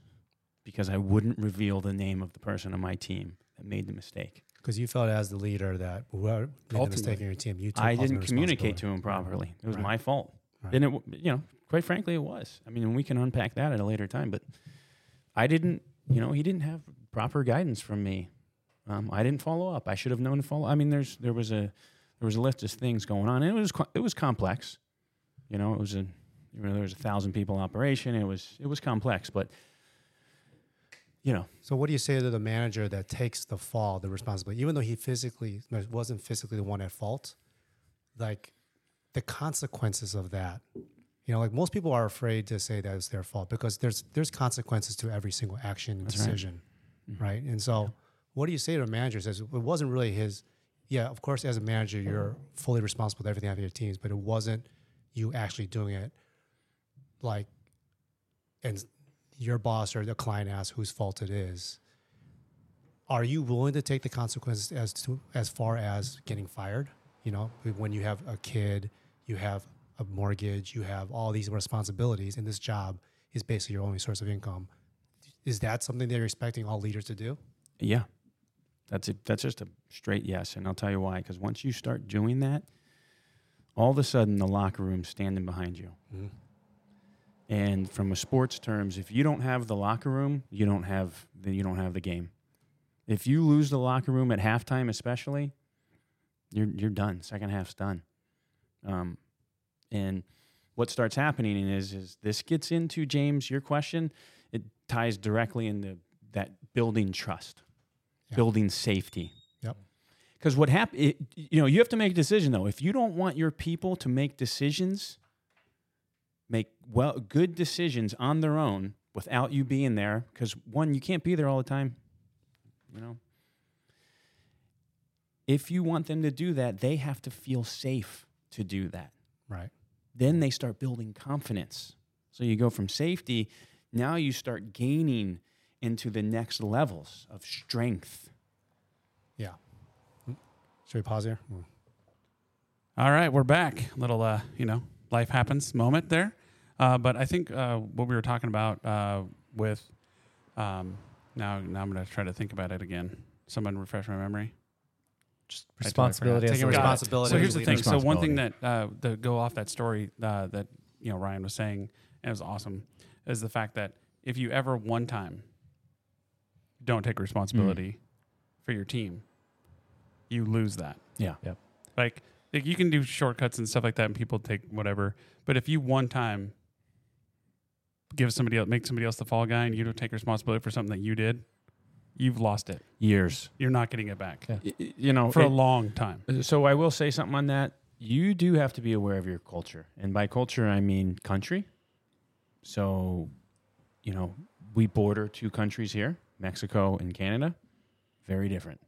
because I wouldn't reveal the name of the person on my team that made the mistake. Because you felt as the leader that whoever made the mistake in your team, you took I didn't communicate to him properly. It was Right. my fault, Right. and it you know, quite frankly, it was. I mean, and we can unpack that at a later time, but I didn't. You know, he didn't have proper guidance from me. Um, I didn't follow up. I should have known to follow. I mean, there's there was a there was a list of things going on. And it was it was complex. You know, it was a you know, there was a thousand people operation. It was it was complex, but you know, So what do you say to the manager that takes the fall, the responsibility, even though he physically wasn't physically the one at fault? Like the consequences of that. You know, like most people are afraid to say that it's their fault because there's there's consequences to every single action That's right. decision, mm-hmm. right. And so, what do you say to a manager? Says it wasn't really his. Yeah, of course, as a manager, you're fully responsible for everything out of your teams, but it wasn't you actually doing it. Like, and your boss or the client asks whose fault it is, are you willing to take the consequences as to as far as getting fired? You know, when you have a kid, you have a mortgage, you have all these responsibilities, and this job is basically your only source of income. Is that something they're expecting all leaders to do? Yeah, that's it. That's just a straight yes, and I'll tell you why. Because once you start doing that, all of a sudden the locker room's standing behind you. Mhm. And from a sports terms, if you don't have the locker room, you don't have then you don't have the game. If you lose the locker room at halftime, especially, you're you're done. Second half's done. Um, and what starts happening is is this gets into James your question. It ties directly into that building trust, Yeah. building safety. Yep. Because what happen, you know, you have to make a decision though. If you don't want your people to make decisions, make well good decisions on their own without you being there, because one, you can't be there all the time. You know. If you want them to do that, they have to feel safe to do that Right. then they start building confidence. So you go from safety, now you start gaining into the next levels of strength. Yeah. Hmm. Should we pause here? Hmm. All right, we're back. Little, uh, you know, life happens moment there. Uh, but I think uh, what we were talking about uh, with um, now, now I'm going to try to think about it again. Someone refresh my memory. Just Responsibility. Taking responsibility. So here's the thing. So one thing that uh, to go off that story uh, that you know Ryan was saying, and it was awesome, is the fact that if you ever one time don't take responsibility for your team, you lose that. Yeah. Yep. Like, like you can do shortcuts and stuff like that, and people take whatever. But if you one time give somebody else, make somebody else the fall guy, and you don't take responsibility for something that you did, you've lost it. Years. You're not getting it back Yeah. Y- y- You know, for a long time. Uh, so I will say something on that. You do have to be aware of your culture. And by culture, I mean country. So, you know, we border two countries here, Mexico and Canada. Very different.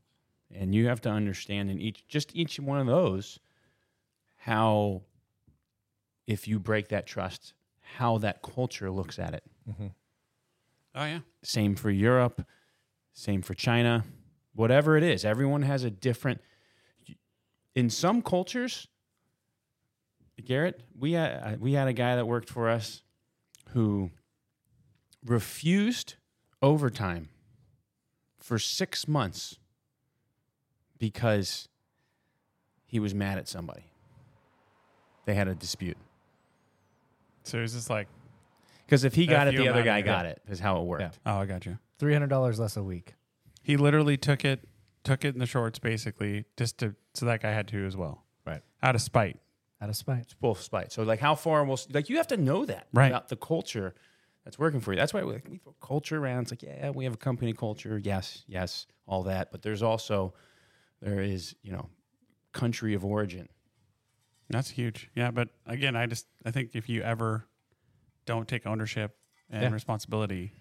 And you have to understand in each just each one of those how if you break that trust, how that culture looks at it. Mhm. Oh yeah. Same for Europe, same for China, whatever it is. Everyone has a different. In some cultures, Garrett, we had we had a guy that worked for us who refused overtime for six months because he was mad at somebody. They had a dispute. So it's just like, Because if he got F it, you, the other I'm guy out. got it. Is how it worked. Yeah. oh, I got you. Three hundred dollars less a week. He literally took it, took it in the shorts, basically, just to so that guy had to as well, Right. out of spite. Out of spite. It's both spite. So like how far will like you have to know that Right. about the culture that's working for you. That's why we, like, we throw culture around. It's like yeah, we have a company culture. Yes, yes, all that. But there's also there is you know country of origin. That's huge. Yeah, but again, I just I think if you ever don't take ownership and Yeah. responsibility,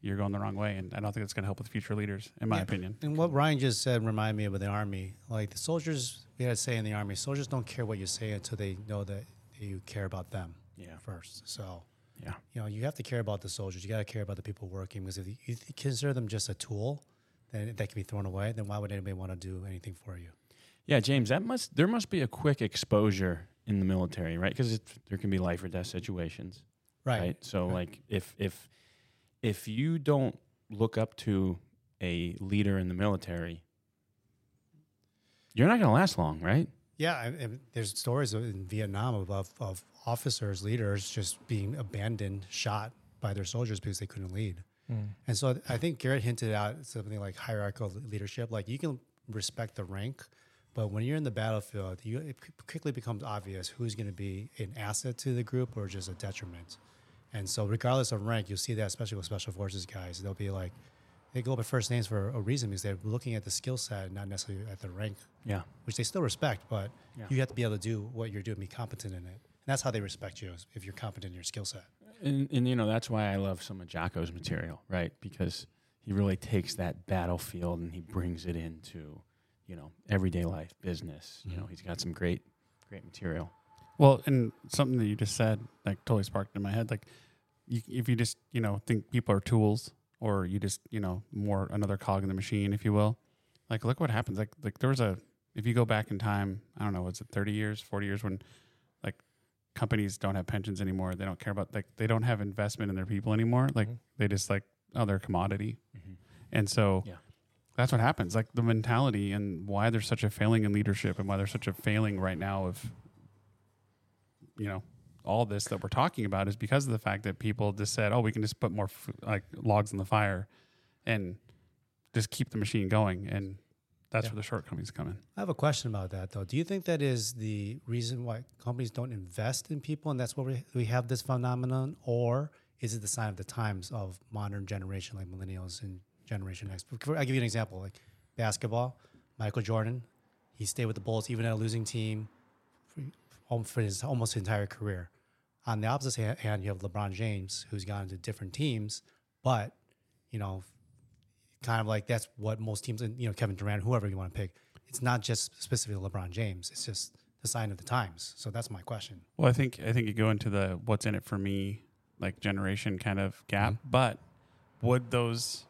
you're going the wrong way. And I don't think it's going to help with future leaders, in my Yeah. opinion. And what Ryan just said reminded me of the army. Like the soldiers, we had to say in the army, soldiers don't care what you say until they know that you care about them Yeah. first. So, Yeah. you know, you have to care about the soldiers. You got to care about the people working because if you, consider them just a tool, then that can be thrown away. Then why would anybody want to do anything for you? Yeah, James, that must there must be a quick exposure in the military, right? Because there can be life or death situations, right? So, Right. like, if if if you don't look up to a leader in the military, you're not going to last long, right? Yeah, I, I, there's stories in Vietnam of, of, of officers, leaders just being abandoned, shot by their soldiers because they couldn't lead. Hmm. And so I think Garrett hinted out something like hierarchical leadership. Like you can respect the rank, but when you're in the battlefield, you, it quickly becomes obvious who's going to be an asset to the group or just a detriment. And so, regardless of rank, you'll see that, especially with special forces guys. They'll be like, they go by first names for a reason because they're looking at the skill set, not necessarily at the rank Yeah. which they still respect, but Yeah. you have to be able to do what you're doing, be competent in it. And that's how they respect you, if you're competent in your skill set. And, and you know that's why I love some of Jocko's material, right? Because he really takes that battlefield and he brings it into, you know, everyday life, business. You know, mm-hmm. he's got some great, great material. Well, and something that you just said, like totally sparked in my head. Like, you, if you just you know think people are tools, or you just you know more another cog in the machine, if you will. Like, look what happens. Like, like there was a if you go back in time, I don't know, was it thirty years, forty years when like companies don't have pensions anymore. They don't care about like they don't have investment in their people anymore. Like Mhm. they just like oh they're a commodity, and so Yeah. that's what happens. Like the mentality and why there's such a failing in leadership and why there's such a failing right now of you know all this that we're talking about is because of the fact that people just said, "Oh, we can just put more f- like logs in the fire and just keep the machine going," and that's Yeah. where the shortcomings come in. I have a question about that, though. Do you think that is the reason why companies don't invest in people, and that's why we, we have this phenomenon, or is it the sign of the times of modern generation, like millennials and Generation X? I'll give you an example, like basketball. Michael Jordan, he stayed with the Bulls even at a losing team for, his almost his entire career. On the opposite hand, you have LeBron James, who's gone to different teams, but you know, kind of like that's what most teams, and you know, Kevin Durant, whoever you want to pick, it's not just specifically LeBron James. It's just the sign of the times. So that's my question. Well, I think I think you go into the what's in it for me like generation kind of gap. Mm-hmm. But would those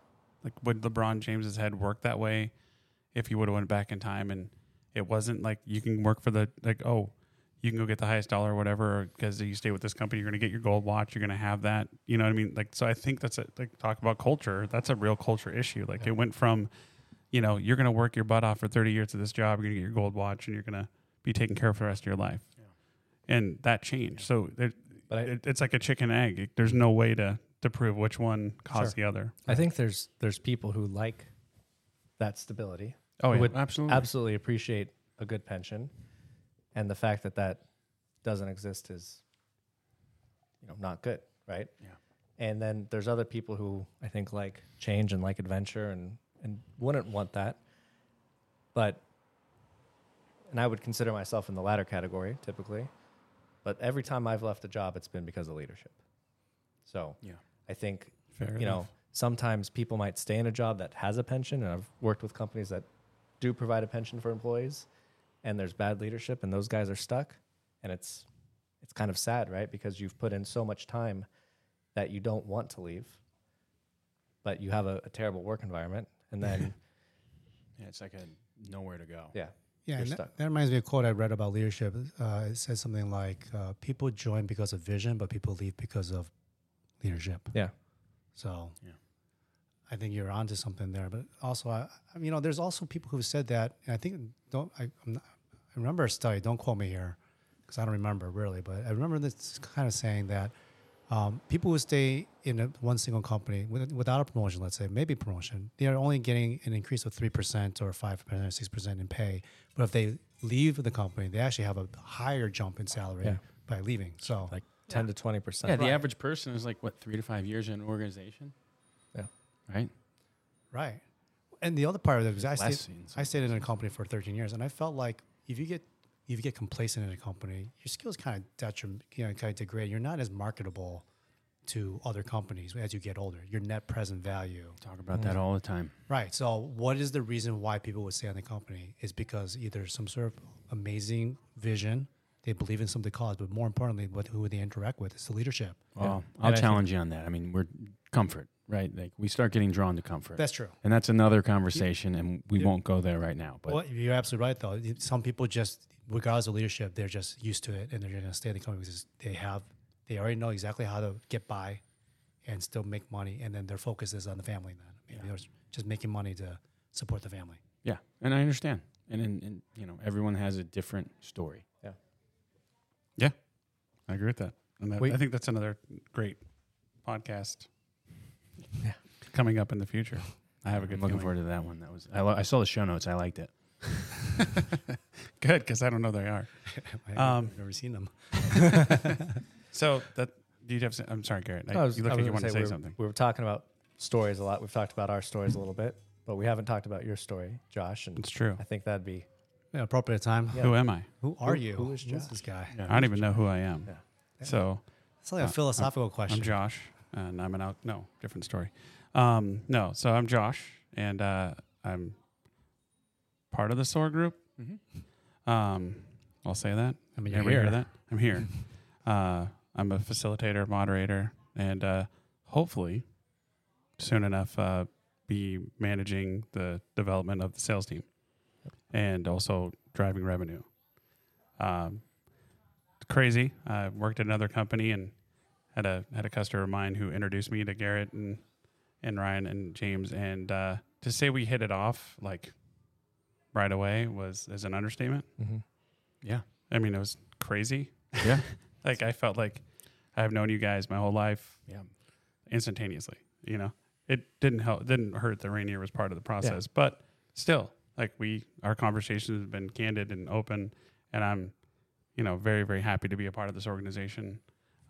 like would LeBron James's head work that way if he would have went back in time and it wasn't like you can work for the like oh you can go get the highest dollar or whatever because you stay with this company you're going to get your gold watch you're going to have that you know what I mean like so I think that's a like talk about culture that's a real culture issue like it went from you know you're going to work your butt off for 30 years at this job you're going to get your gold watch and you're going to be taken care of for the rest of your life and that changed. So it, But I- it, it's like a chicken egg. It- There's no way to to prove which one caused Sure. the other. I think there's there's people who like that stability. Oh, yeah. would Absolutely. absolutely appreciate a good pension, and the fact that that doesn't exist is, you know, not good, right? Yeah. And then there's other people who I think like change and like adventure and and wouldn't want that, but. And I would consider myself in the latter category typically, but every time I've left a job, it's been because of leadership. So Yeah. I think Fair you know, sometimes people might stay in a job that has a pension, and I've worked with companies that do provide a pension for employees, and there's bad leadership, and those guys are stuck, and it's it's kind of sad, right? Because you've put in so much time that you don't want to leave, but you have a, a terrible work environment, and then Yeah, it's like a nowhere to go. yeah, Yeah, and that, that reminds me of a quote I read about leadership. Uh, it says something like, uh, "People join because of vision, but people leave because of leadership." yeah, So, Yeah. I think you're onto something there. But also, I, I- you know, there's also people who've said that, and I think don't I? I'm not, I remember a study. Don't quote me here, because I don't remember really. But I remember this kind of saying that um, people who stay in a, one single company with, without a promotion, let's say maybe promotion, they are only getting an increase of three percent or five percent or six percent in pay. But if they leave the company, they actually have a higher jump in salary Yeah. by leaving. So, like ten to twenty percent. Yeah, percent. the average person is like what three to five years in an organization. Yeah. Right. Right. And the other part of it was I stayed, in I stayed in a company for 13 years, and I felt like if you get if you get complacent in a company, your skills kind of detriment, you know, kind of degrade. You're not as marketable to other companies as you get older. Your net present value. Talk about that mm. all the time. Right. So, what is the reason why people would stay in the company? Is because either some sort of amazing vision, they believe in some of the cause, but more importantly, what who would they interact with is the leadership. Well, And I'll I think- challenge you on that. I mean, we're comfort, right? Like we start getting drawn to comfort. That's true. and that's another conversation, and we Yeah. won't go there right now. But well, you're absolutely right, though. Some people just, regardless of leadership, they're just used to it, and they're going to stay in the company because they have, they already know exactly how to get by, and still make money, and then their focus is on the family. Then maybe they're just making money to support the family. yeah, and I understand. And, and, and you know, everyone has a different story. Yeah. Yeah, I agree with that. And that, We- I think that's another great podcast Yeah. coming up in the future. I have a I'm good looking feeling. forward to that one. That was I, lo- I saw the show notes. I liked it. Good, because I don't know they are. I've Um, never seen them. So that do you have? some- I'm sorry, Garrett. I, I was- you look I like was you gonna want to say we were- something. We were talking about stories a lot. We've talked about our stories a little bit, but we haven't talked about your story, Josh. And It's true. I think that'd be Yeah, appropriate time. Yeah. Who am I? Who are Who- you? who is Who's Josh? this guy? Yeah. I don't even know who I am. Yeah. So It's like a Uh, philosophical question. I'm Josh, and I'm an out. No, different story. Um, no, so I'm Josh, and uh, I'm part of the SOAR group. Mm-hmm. Um, I'll say that. I mean, you're Everybody here. hear that? I'm here. uh, I'm a facilitator, moderator, and uh, hopefully soon enough uh, be managing the development of the sales team and also driving revenue. Um, crazy. I worked at another company and had a had a customer of mine who introduced me to Garrett and and Ryan and James, and uh, to say we hit it off like right away was is an understatement. Mm-hmm. Yeah. I mean, it was crazy. Yeah. Like I felt like I have known you guys my whole life Yeah. instantaneously. You know, it didn't help. Didn't hurt that Rainier was part of the process, but still, like we, our conversations have been candid and open, and I'm, you know, very very happy to be a part of this organization.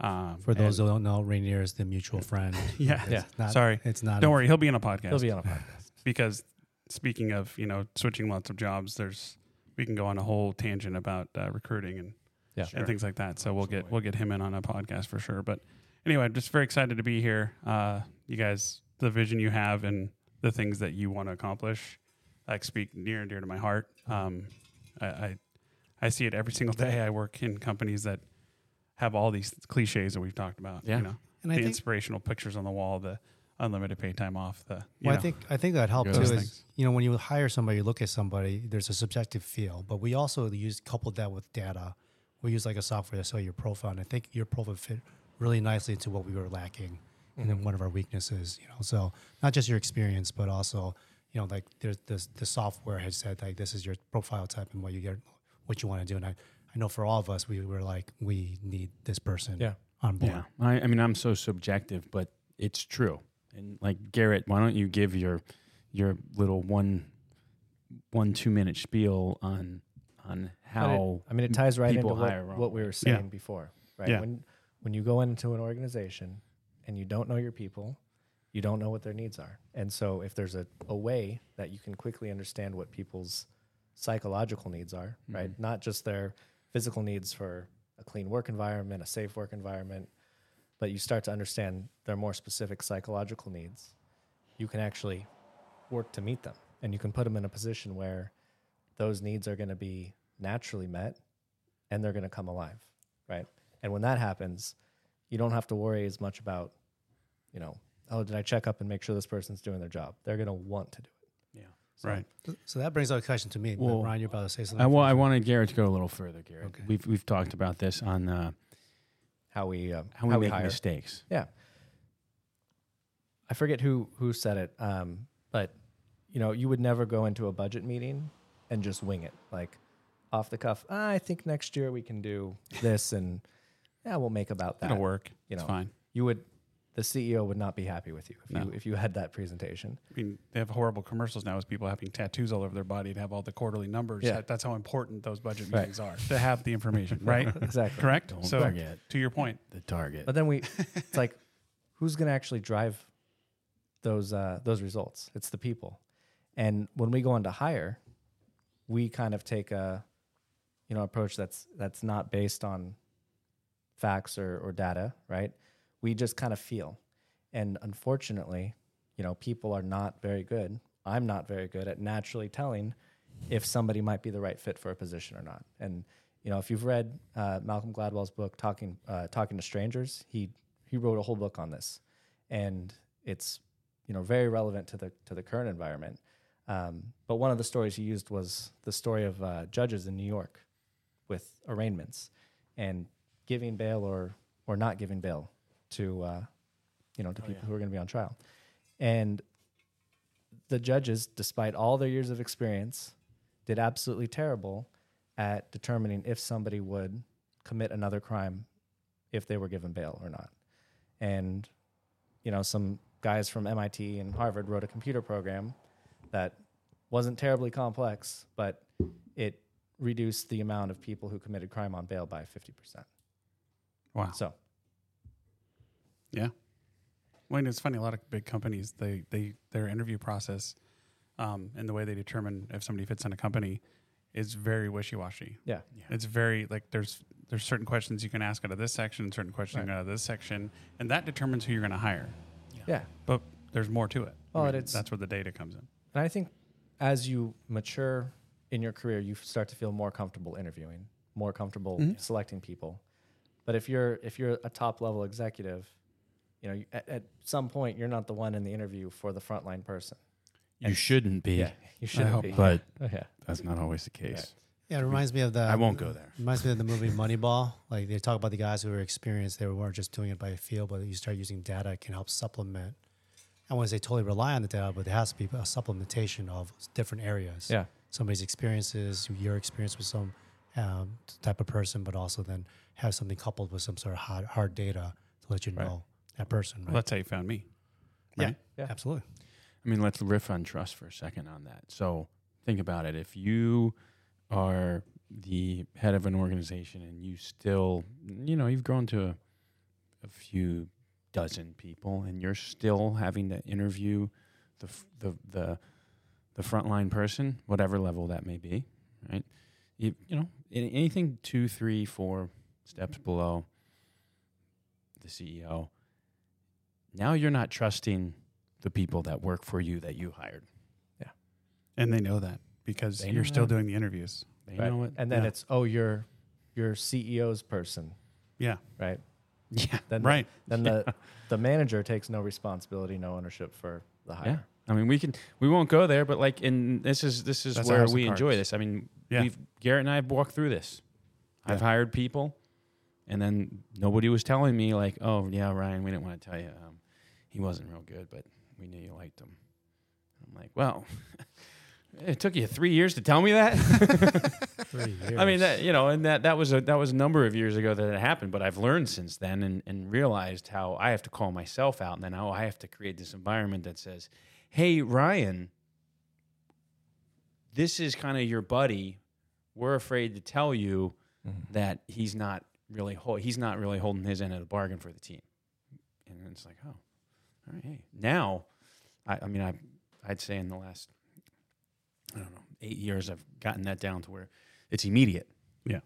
Um, For those and- who don't know, Rainier is the mutual friend. yeah, Yeah. Not, Sorry. It's not. don't a- worry, he'll be in a podcast. He'll be on a podcast. because speaking of you know switching lots of jobs, there's we can go on a whole tangent about uh, recruiting and Yeah. and things like that. So we'll get we'll get him in on a podcast for sure. But anyway, I'm just very excited to be here. Uh, you guys, the vision you have and the things that you want to accomplish, like speak near and dear to my heart. Um, I, I I see it every single day. I work in companies that have all these cliches that we've talked about. Yeah. You know, And the I think, inspirational pictures on the wall, the unlimited pay time off, the you well, I think I think that helped too. Is things. you know when you hire somebody, you look at somebody. There's a subjective feel, but we also use coupled that with data. We use like a software to sell your profile, and I think your profile fit really nicely into what we were lacking, and then mm-hmm. one of our weaknesses. You know, so not just your experience, but also you know like there's this the software has said like this is your profile type and what you get, what you want to do, and I I know for all of us, we were like we need this person Yeah. on board. Yeah. I, I mean, I'm so subjective, but it's true. And like Garrett, why don't you give your your little one one two minute spiel on on But it- how I mean, it ties right into what, what we were saying before, right? Yeah. When when you go into an organization and you don't know your people, you don't know what their needs are, and so if there's a, a way that you can quickly understand what people's psychological needs are, right? Mhm. Not just their physical needs for a clean work environment, a safe work environment, but you start to understand their more specific psychological needs. You can actually work to meet them, and you can put them in a position where those needs are going to be naturally met and they're going to come alive, right? And when that happens, you don't have to worry as much about, you know, oh, did I check up and make sure this person's doing their job? They're going to want to do it. Yeah. So- right. So that brings up a question to me. but Well, Ryan, you're about to say something. I, well, I wanted Garrett to go a little further, Garrett. Okay. We've we've talked about this on uh, How we uh, how we make hire. mistakes. Yeah. I forget who who said it, um, but you know, you would never go into a budget meeting and just wing it, like off the cuff. "Ah, I think next year we can do this, and yeah, we'll make about that. It'll work. You it's know, fine. You would, the CEO would not be happy with you if No. you if you had that presentation. I mean, they have horrible commercials now with people having tattoos all over their body to have all the quarterly numbers. Yeah. That- that's how important those budget Right. meetings are to have the information, right? exactly. Correct. Don't so, forget to your point, the target. But then we, it's like, who's going to actually drive those uh, those results? It's the people. And when we go on to hire, we kind of take a, you know, approach that's that's not based on facts or, or data, right? We just kind of feel. And unfortunately, you know, people are not very good. I'm not very good at naturally telling if somebody might be the right fit for a position or not. And you know, if you've read uh, Malcolm Gladwell's book, Talking uh, Talking to Strangers, he he wrote a whole book on this, and it's you know very relevant to the to the current environment. Um, but one of the stories he used was the story of uh, judges in New York with arraignments and giving bail or or not giving bail to uh, you know to Oh, people yeah. who are going to be on trial, and the judges, despite all their years of experience, did absolutely terrible at determining if somebody would commit another crime if they were given bail or not. And you know, some guys from MIT and Harvard wrote a computer program that wasn't terribly complex, but it reduced the amount of people who committed crime on bail by 50%. Wow. So, Yeah. Well, and it's funny. A lot of big companies, they they their interview process, um, and the way they determine if somebody fits in a company, is very wishy washy. yeah. It's very like there's there's certain questions you can ask out of this section, certain questions Right. out of this section, and that determines who you're going to hire. Yeah. But there's more to it. Well, and it's- that's where the data comes in. And I think as you mature in your career, you start to feel more comfortable interviewing, more comfortable Mhm. selecting people. But if you're if you're a top level executive, you know, at, at some point you're not the one in the interview for the frontline person. You And- shouldn't be, you shouldn't hope be. but Oh, yeah, that's not always the case. Yeah, it reminds me of the. I won't go there. Reminds me of the movie Moneyball. Like they talk about the guys who were experienced; they weren't just doing it by feel, but you start using data it can help supplement. I wouldn't say totally rely on the data, but there has to be a supplementation of different areas. yeah, Somebody's experiences, your experience with some um, type of person, but also then have something coupled with some sort of hard, hard data to let you Right. know that person. Well, Right? that's how you found me. yeah, right? Yeah. absolutely. I mean, let's riff on trust for a second on that. So think about it. If you are the head of an organization and you still, you know, you've grown to a, a few dozen people and you're still having to interview the, f- the, the, the frontline person, whatever level that may be, right? You, you know, anything two, three, four steps below the CEO, now you're not trusting the people that work for you that you hired. Yeah. And they know that because They you're still that. doing the interviews. They right. know it. and then Yeah. it's oh you're your CEO's person, Yeah. right? Yeah. Then Right. then the the manager takes no responsibility, no ownership for the hire. Yeah. I mean, we can we won't go there, but like, in this is this is That's a where house of we enjoy cards. this. I mean, Yeah. we've Garrett and I have walked through this. I've Yeah. hired people, and then nobody was telling me like, oh yeah, Ryan, we didn't want to tell you, um, he wasn't real good, but we knew you liked him. I'm like, well, it took you three years to tell me that. Three years. I mean, that, you know, and that that was a that was a number of years ago that it happened. But I've learned since then and, and realized how I have to call myself out, and then how I have to create this environment that says, "Hey, Ryan, this is kind of your buddy. We're afraid to tell you Mhm. that he's not really hol- he's not really holding his end of the bargain for the team." And it's like, oh, right. Hey, now, I, I mean, I I'd say in the last I don't know eight years, I've gotten that down to where it's immediate. Yeah.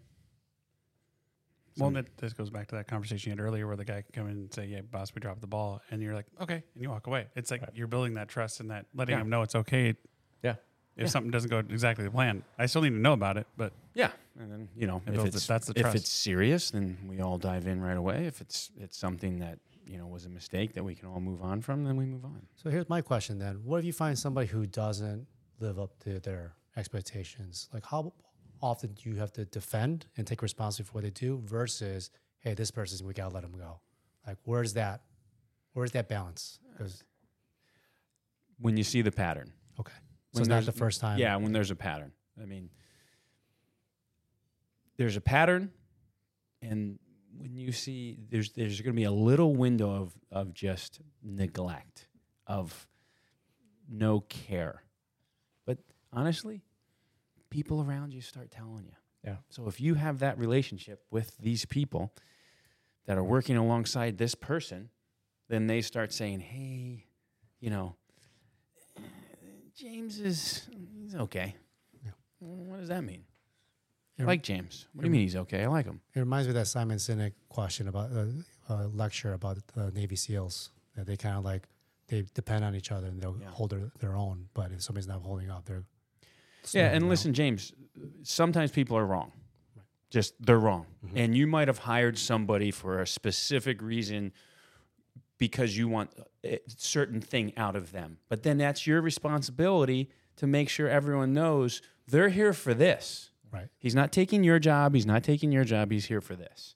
So- Well, that, this goes back to that conversation you had earlier where the guy can come in and say, Yeah, boss, we dropped the ball. And you're like, Okay. And you walk away. It's like Right. you're building that trust and that letting Yeah. him know it's okay. Yeah. If Yeah. something doesn't go exactly the plan, I still need to know about it. But yeah, and then you know if it's that's the if it's serious, then we all dive in right away. If it's it's something that you know was a mistake that we can all move on from, then we move on. So here's my question then. What if you find somebody who doesn't live up to their expectations? Like how often do you have to defend and take responsibility for what they do versus, hey, this person, we gotta let them go. Like where's that where's that balance? When you see the pattern, okay. When So it's not the first time. yeah, when there's a pattern. I mean, there's a pattern, and when you see there's there's going to be a little window of of just neglect, of no care. But honestly, people around you start telling you. Yeah. So if you have that relationship with these people that are working alongside this person, then they start saying, "Hey, you know, James is he's okay." Yeah. What does that mean? I like James. What do you mean he's okay? I like him. It reminds me of that Simon Sinek question about uh, uh, lecture about the Navy SEALs that they kind of like they depend on each other and they'll Yeah. hold their, their own. But if somebody's not holding up, they're Yeah, and listen, James, sometimes people are wrong. Just they're wrong. And you might have hired somebody for a specific reason because you want a certain thing out of them. But then that's your responsibility to make sure everyone knows they're here for this. Right. He's not taking your job, he's not taking your job, he's here for this.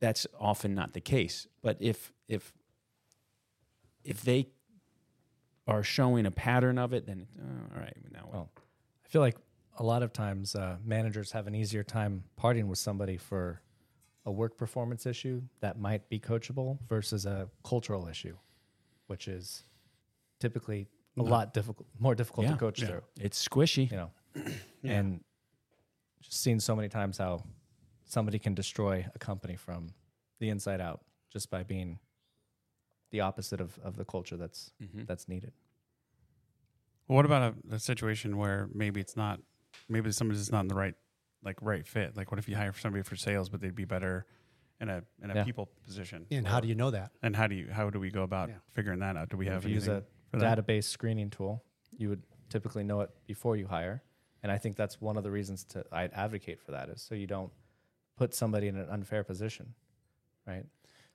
That's often not the case. But if if if they are showing a pattern of it, then uh, all right, now Well, I feel like a lot of times uh, managers have an easier time parting with somebody for a work performance issue that might be coachable versus a cultural issue, which is typically a lot difficult, more difficult Yeah. to coach Yeah. through. it's squishy. You know, and just seen so many times how somebody can destroy a company from the inside out just by being the opposite of, of the culture that's Mhm. that's needed. Well, what about a, a situation where maybe it's not, maybe somebody's just not in the right, like right fit? Like, what if you hire somebody for sales, but they'd be better in a in a Yeah. people position? And how do you know that? And how do you how do we go about Yeah. figuring that out? Do we have if you use a for that? database screening tool, you would typically know it before you hire. And I think that's one of the reasons to I'd advocate for that is so you don't put somebody in an unfair position, right?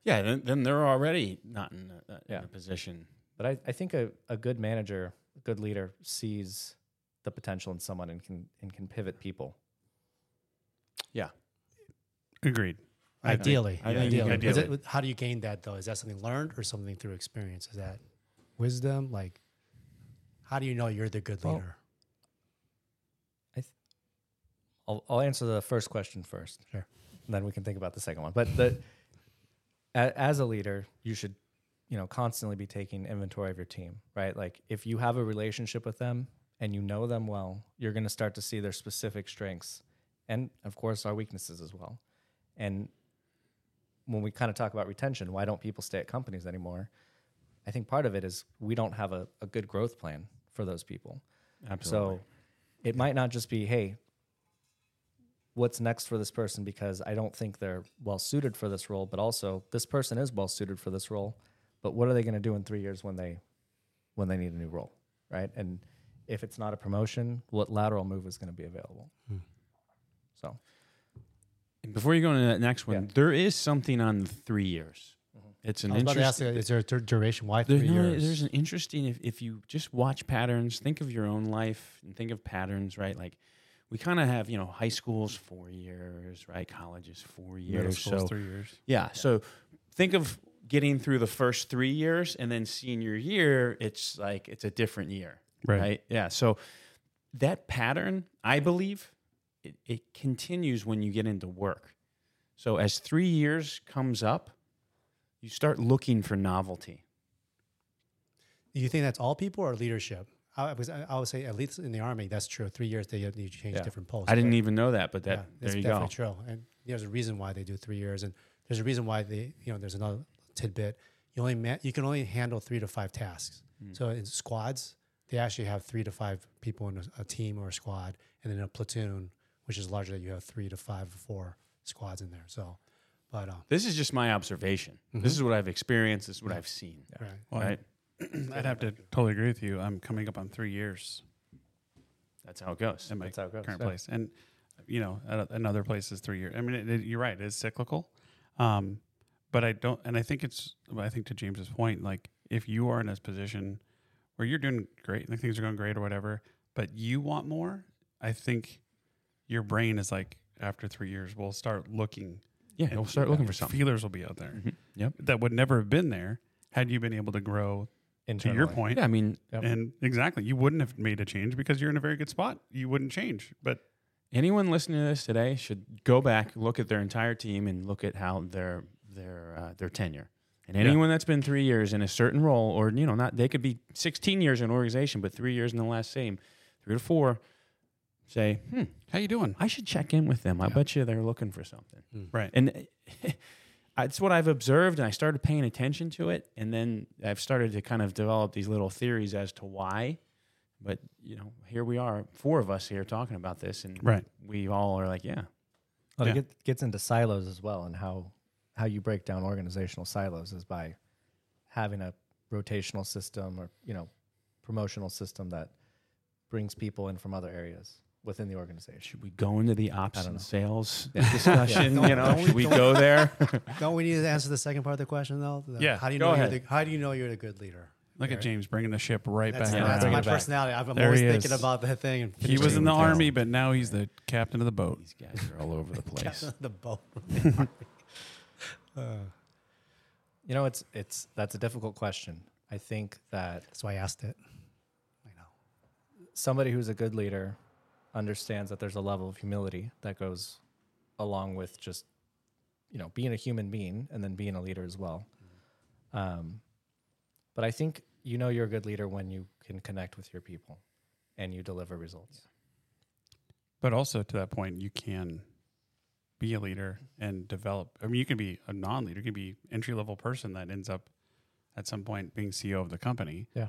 Yeah, then, then they're already not in a, in Yeah. a position. But I, I think a, a good manager, a good leader sees the potential in someone and can and can pivot people. Yeah. Agreed. I think- Ideally, I think you ideally. can Is it, how do you gain that though? Is that something learned or something through experience? Is that wisdom? Like, how do you know you're the good Well, leader? I'll, I'll answer the first question first. Sure. And then we can think about the second one. But the a, as a leader, you should, you know, constantly be taking inventory of your team, right? Like if you have a relationship with them and you know them well, you're going to start to see their specific strengths and of course our weaknesses as well. And when we kind of talk about retention, why don't people stay at companies anymore? I think part of it is we don't have a, a good growth plan for those people. Absolutely. So it might not just be, hey, what's next for this person because I don't think they're well suited for this role, but also this person is well suited for this role. But what are they going to do in three years when they when they need a new role, right? And if it's not a promotion, what lateral move is going to be available? Hmm. So And before you go into that next one, Yeah. there is something on the three years. It's an I was about to ask, interesting. is there a dur- duration? Why three no, years? There's an interesting if, if you just watch patterns, think of your own life and think of patterns, right? Like we kind of have, you know, high school's four years, right? College is four years. school's So three years. yeah, so think of getting through the first three years and then senior year, it's like it's a different year. Right. Yeah. So that pattern, I believe, it, it continues when you get into work. So as three years comes up, you start looking for novelty. Do you think that's all people or leadership? I, because I, I would say at least in the army, that's true. Three years they you change Yeah. different posts. I didn't but- even know that, but that yeah, there that's you definitely go. true. And there's a reason why they do three years, and there's a reason why they, you know, there's another tidbit. You only ma- you can only handle three to five tasks. Hmm. So in squads, they actually have three to five people in a, a team or a squad, and then a platoon, which is larger, you have three to five or four squads in there. So, but um, This is just my observation. Mm-hmm. This is what I've experienced. This is what I've seen. right. Well, Right? I'd have to totally agree with you. I'm coming up on three years That's how it goes. in my That's how it goes, current yeah. place, and you know, at another place is three years. I mean, it, it- you're right; it's cyclical. Um, but I don't, and I think it's. I think to James's point, like if you are in a position where you're doing great, like things are going great or whatever, but you want more, I think your brain is like after three years, we'll start looking. Yeah, and you'll start looking for something. Feelers will be out there Mhm. Yep. that would never have been there had you been able to grow. To your point, Yeah, I mean, Yep. and exactly, you wouldn't have made a change because you're in a very good spot. You wouldn't change, but anyone listening to this today should go back, look at their entire team, and look at how their their uh, their tenure. And Yeah. anyone that's been three years in a certain role, or you know, not they could be 16 years in an organization, but three years in the last same, three to four. Say, hmm, how you doing? I should check in with them. I Yeah. bet you they're looking for something. Right. And it's what I've observed, and I started paying attention to it, and then I've started to kind of develop these little theories as to why. But you know, here we are, four of us here talking about this, and Right. we all are like, yeah, Well, Yeah. it gets into silos as well, and how how you break down organizational silos is by having a rotational system or you know promotional system that brings people in from other areas within the organization. should we go into the ops don't and know. sales discussion? Don't- you know, should we go there? Don't we need to answer the second part of the question though? The- Yeah, How do you go know you're the, How do you know you're a good leader? Look at James bringing the ship right That's, back yeah, that's my back. personality. I'm There always he thinking about that thing. And He was in the with army, but now he's the captain of the boat. These guys are all over the place. the boat. uh, You know, it's it's that's a difficult question. I think that that's why I asked it. I know. somebody who's a good leader understands that there's a level of humility that goes along with just you know being a human being and then being a leader as well um, but i think you know you're a good leader when you can connect with your people and you deliver results But also to that point, you can be a leader and develop. I mean, you can be a non-leader. You can be entry level person that ends up at some point being CEO of the company. Yeah.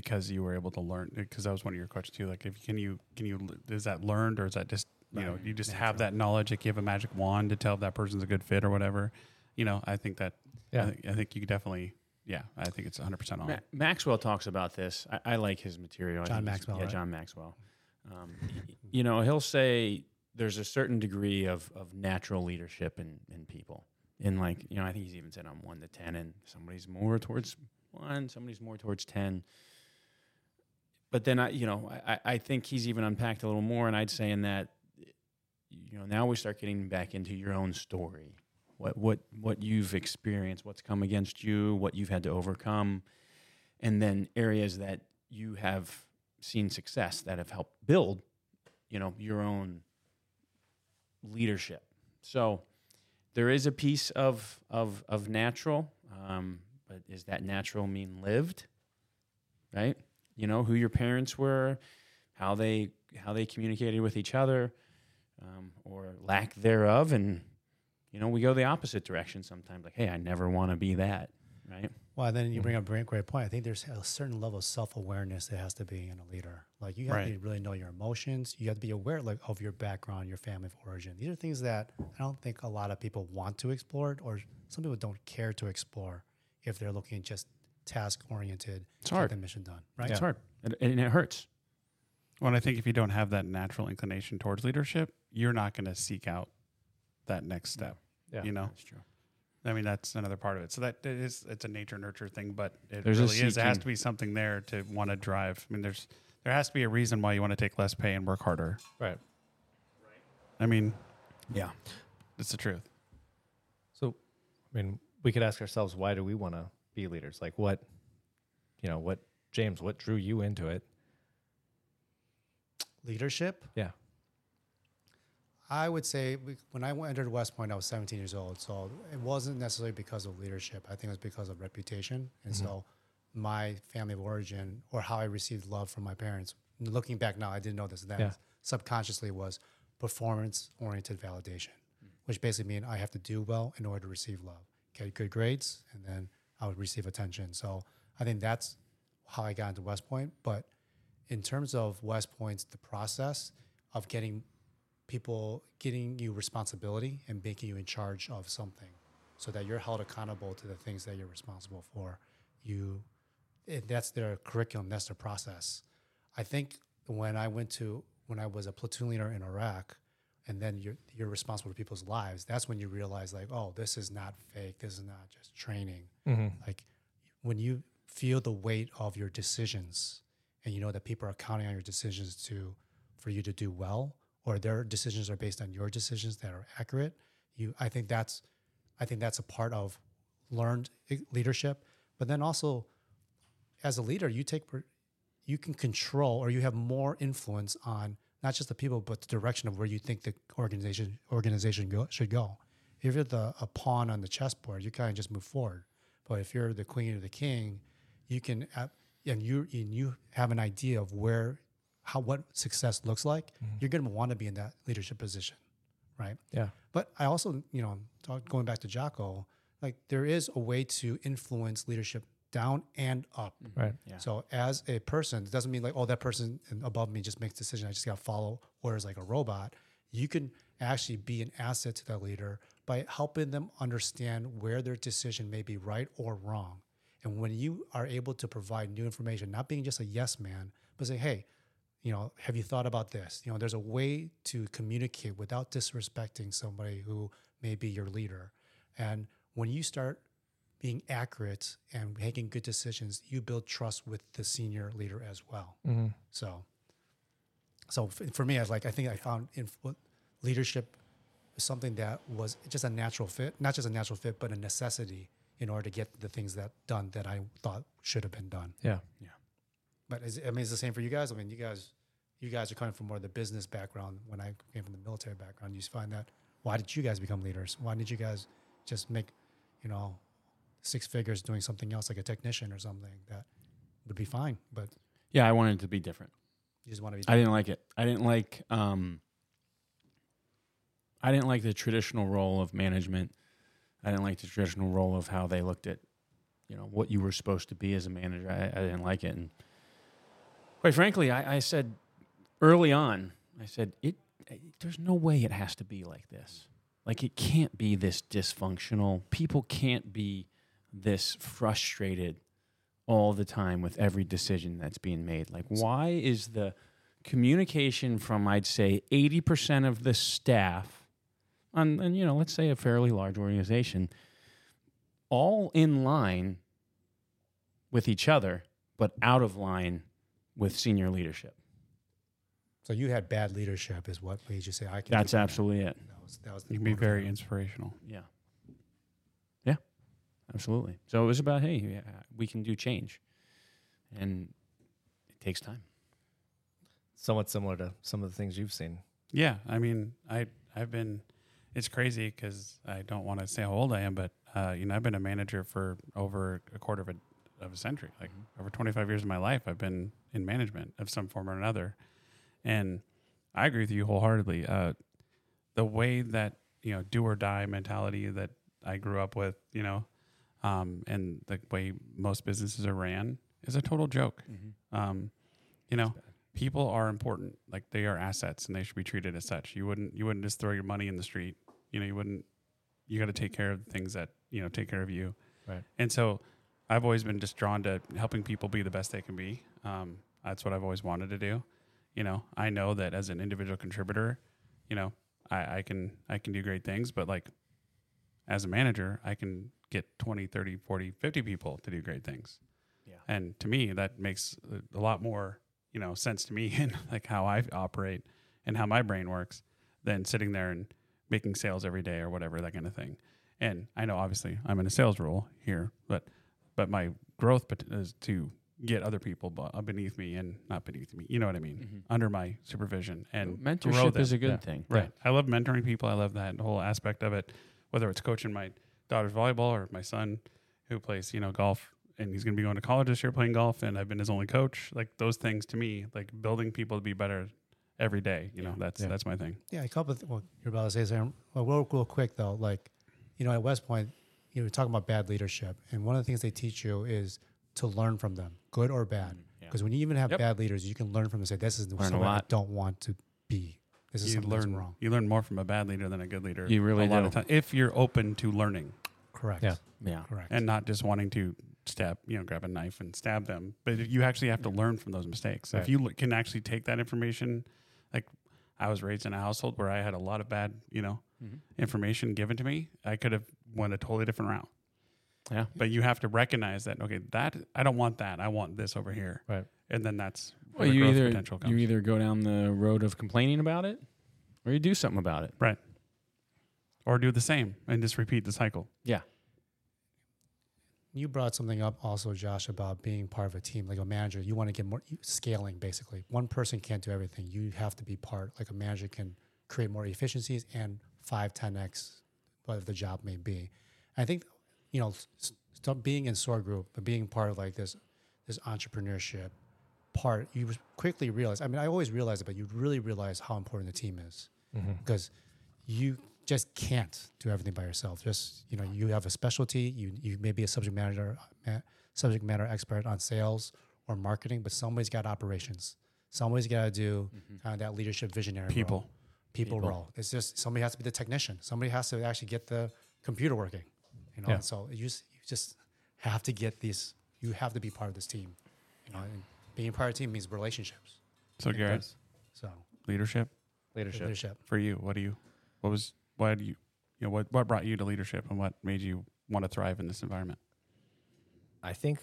Because you were able to learn. Because that was one of your questions too. Like, if can you can you is that learned or is that just you know you just have that knowledge? Like you have a magic wand to tell if that person's a good fit or whatever. You know, I think that. Yeah. I think, I think you could definitely. Yeah, I think it's 100 percent on. Ma- Maxwell talks about this. I, I like his material. John Maxwell, Yeah, right? John Maxwell. Um, you know, he'll say there's a certain degree of, of natural leadership in, in people. In like, you know, I think he's even said on one to 10, and somebody's more towards one, somebody's more towards 10. But then, I, you know, I, I- think he's even unpacked a little more, and I'd say in that, you know, now we start getting back into your own story. What, what, what you've experienced, what's come against you, what you've had to overcome, and then areas that you have seen success that have helped build, you know, your own leadership. So there is a piece of of of natural, um, but is that natural mean lived? Right? You know who your parents were, how they how they communicated with each other, um, or lack thereof, and you know we go the opposite direction sometimes. Like, hey, I never want to be that. Right? Well, then you bring up a great, point. I think there's a certain level of self awareness that has to be in a leader. Like you have Right. to really know your emotions. You have to be aware like of your background, your family of origin. These are things that I don't think a lot of people want to explore, or some people don't care to explore if they're looking just task oriented. It's hard. Get the mission done, right? It's hard, and, and it hurts. Well, and I think if you don't have that natural inclination towards leadership, you're not going to seek out that next step. Yeah. You know, That's true. I mean, that's another part of it. So that it is, it's a nature nurture thing, but it There's really is. There has to be something there to want to drive. I mean, there's, there has to be a reason why you want to take less pay and work harder. right I mean, Yeah. it's the truth. so i mean we could ask ourselves why do we want to be leaders like what you know what james what drew you into it Leadership. yeah I would say we, when I entered West Point, I was 17 years old. So it wasn't necessarily because of leadership. I think it was because of reputation. And mm-hmm. so my family of origin or how I received love from my parents, looking back now, I didn't know this then, Yeah. subconsciously was performance oriented validation, mm. which basically means I have to do well in order to receive love, get good grades, and then I would receive attention. So I think that's how I got into West Point. But in terms of West Point's the process of getting people getting you responsibility and making you in charge of something so that you're held accountable to the things that you're responsible for you that's their curriculum that's their process i think when i went to when i was a platoon leader in iraq and then you're, you're responsible for people's lives that's when you realize like oh this is not fake this is not just training. Mm-hmm. Like when you feel the weight of your decisions and you know that people are counting on your decisions to for you to do well or their decisions are based on your decisions that are accurate you i think that's i think that's a part of learned leadership. But then also as a leader you take you can control or you have more influence on not just the people but the direction of where you think the organization organization go, should go. If you're the a pawn on the chessboard you kind of just move forward. But if you're the queen or the king you can and you and you have an idea of where how what success looks like mm-hmm. you're going to want to be in that leadership position right? Yeah. But I also, you know, going back to Jocko, like there is a way to influence leadership down and up. Mm-hmm. Right. Yeah. So as a person, it doesn't mean like, oh, that person above me just makes decisions. I just got to follow orders like a robot. You can actually be an asset to that leader by helping them understand where their decision may be right or wrong. And when you are able to provide new information, not being just a yes man, but say, hey, you know, have you thought about this? You know, there's a way to communicate without disrespecting somebody who may be your leader. And when you start being accurate and making good decisions, you build trust with the senior leader as well. Mm-hmm. So, so for me, I was like, I think I found in leadership something that was just a natural fit, not just a natural fit, but a necessity in order to get the things that done that I thought should have been done. Yeah, yeah. But is, I mean, it's the same for you guys. I mean, you guys, you guys are coming from more of the business background. When I came from the military background, you find that why did you guys become leaders? Why did you guys just make, you know, six figures doing something else like a technician or something that would be fine, but Yeah, I wanted it to be different. you just want to be. I didn't like it. I didn't like um I didn't like the traditional role of management. I didn't like the traditional role of how they looked at, you know, what you were supposed to be as a manager. I, I didn't like it. And quite frankly, I, I said early on, I said, it, it there's no way it has to be like this. Like it can't be this dysfunctional. People can't be this frustrated all the time with every decision that's being made. Like, why is the communication from, I'd say, 80% of the staff, on, and, you know, let's say a fairly large organization, all in line with each other, but out of line with senior leadership? So you had bad leadership, is what made you say I can. That's do that." absolutely it. That was that was. You can be very inspirational. Yeah. Yeah, absolutely. So it was about, hey, yeah, we can do change. And it takes time. Somewhat similar to some of the things you've seen. Yeah, I mean, I I've been. It's crazy because I don't want to say how old I am, but uh, you know, I've been a manager for over a quarter of a of a century. Like over 25 years of my life, I've been in management of some form or another, and I agree with you wholeheartedly. Uh, the way that you know do or die mentality that I grew up with, you know, um, and the way most businesses are ran is a total joke. Um, you know, people are important. Like they are assets, and they should be treated as such. You wouldn't you wouldn't just throw your money in the street. You know, you wouldn't. You got to take care of the things that you know take care of you. Right. And so, I've always been just drawn to helping people be the best they can be. Um, that's what I've always wanted to do. You know, I know that as an individual contributor, you know, I, I can I can do great things, but like as a manager, I can get 20, 30, 40, 50 people to do great things. Yeah. And to me, that makes a- lot more, you know, sense to me and like how I operate and how my brain works than sitting there and making sales every day or whatever, that kind of thing. And I know obviously I'm in a sales role here, but but my growth is to get other people uh, beneath me and not beneath me. You know what I mean? Mhm. Under my supervision and Mentorship is a good Yeah. thing. Right. I love mentoring people. I love that whole aspect of it, whether it's coaching my daughter's volleyball or my son who plays, you know, golf and he's going to be going to college this year playing golf and I've been his only coach. Like those things to me, like building people to be better every day, you know, that's Yeah. that's my thing. Yeah, a couple of th- well, you're about to say something. Well, real, real quick though, like, you know, at West Point, you know, we're talking about bad leadership, and one of the things they teach you is to learn from them, good or bad. Mm-hmm. Yeah. Because when you even have Yep. bad leaders, you can learn from them and say, "This is Learn a somewhere I don't want to be. This is You learn wrong." you learn more from a bad leader than a good leader. You really a lot do. of time if you're open to learning Correct. Yeah. Yeah. Correct. and not just wanting to stab, you know, grab a knife and stab them. But you actually have to learn from those mistakes. Right. If you can actually take that information, like I was raised in a household where I had a lot of bad, you know, Mhm. information given to me, I could have went a totally different route. Yeah. But you have to recognize that okay, that I don't want that. I want this over here. Right. And then that's where Well, the you growth either potential comes. you either go down the road of complaining about it, or you do something about it. right. Or do the same and just repeat the cycle. Yeah. You brought something up also, Josh, about being part of a team, like a manager. You want to get more scaling, basically. One person can't do everything. You have to be part. Like a manager can create more efficiencies and five, 10x, whatever the job may be. I think, you know, being in SOAR group, but being part of like this, this entrepreneurship part, you quickly realize. I mean, I always realized it, but you really realize how important the team is Mm-hmm. because you just can't do everything by yourself. Just you know, you have a specialty. You you may be a subject matter subject matter expert on sales or marketing, but somebody's got operations. Somebody's got to do kind of that leadership visionary People. role. People, People. role. It's just somebody has to be the technician. Somebody has to actually get the computer working. You know, Yeah. so you just, you just have to get these. You have to be part of this team. You know, and being part of the team means relationships. So It Garrett, does. So leadership leadership. leadership. for you. What do you? What was? Why do you? You know, what what brought you to leadership, and what made you want to thrive in this environment? I think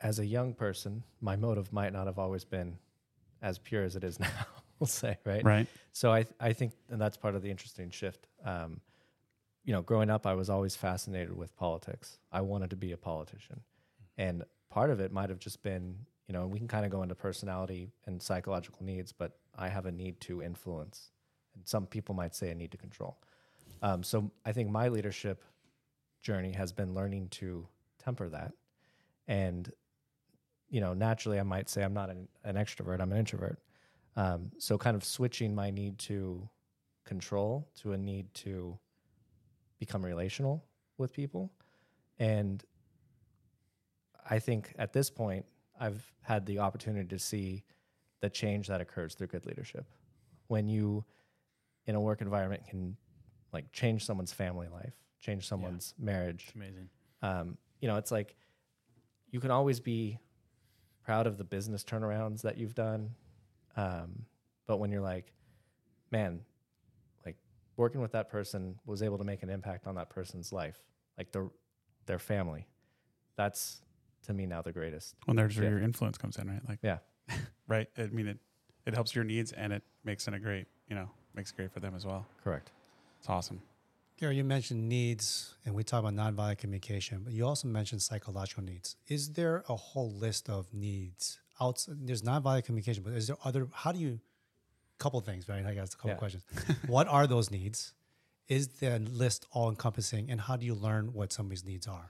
as a young person, my motive might not have always been as pure as it is now. We'll say, right? Right. So I I think, and that's part of the interesting shift. Um, you know, growing up, I was always fascinated with politics. I wanted to be a politician, and part of it might have just been, you know, we can kind of go into personality and psychological needs, but I have a need to influence, and some people might say a need to control. Um, so I think my leadership journey has been learning to temper that, and you know, naturally, I might say I'm not an, an extrovert; I'm an introvert. Um, so, kind of switching my need to control to a need to become relational with people. And I think at this point, I've had the opportunity to see the change that occurs through good leadership. When you, in a work environment, can like change someone's family life, change someone's marriage, It's amazing. um, you know, it's like you can always be proud of the business turnarounds that you've done. Um, but when you're like, man, working with that person was able to make an impact on that person's life, like their their family, that's to me now the greatest. Well, there's where Yeah. your influence comes in, right? Like, Yeah. right. I mean, it it helps your needs, and it makes it a great, you know, makes it great for them as well. Correct. It's awesome. Gary, you mentioned needs, and we talk about nonviolent communication, but you also mentioned psychological needs. Is there a whole list of needs? Outside, there's nonviolent communication, but is there other? How do you? Couple things, right? I guess a couple Yeah. questions. what are those needs? Is the list all encompassing, and how do you learn what somebody's needs are?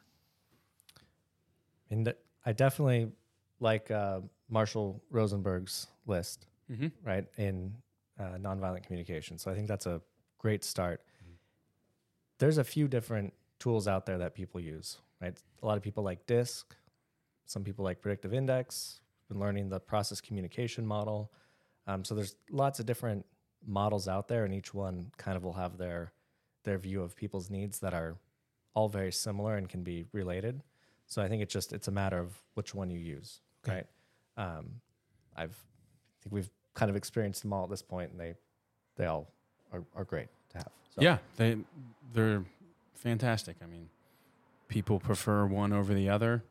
And th- I definitely like uh, Marshall Rosenberg's list. Mm-hmm. right in uh, nonviolent communication so i think that's a great start there's a few different tools out there that people use right a lot of people like DiSC some people like predictive index been learning the process communication model um, so there's lots of different models out there and each one kind of will have their their view of people's needs that are all very similar and can be related so i think it's just it's a matter of which one you use Okay. right um, i've I think we've kind of experienced them all at this point, and they they all are, are great to have. So, Yeah, they they're fantastic. I mean, people prefer one over the other.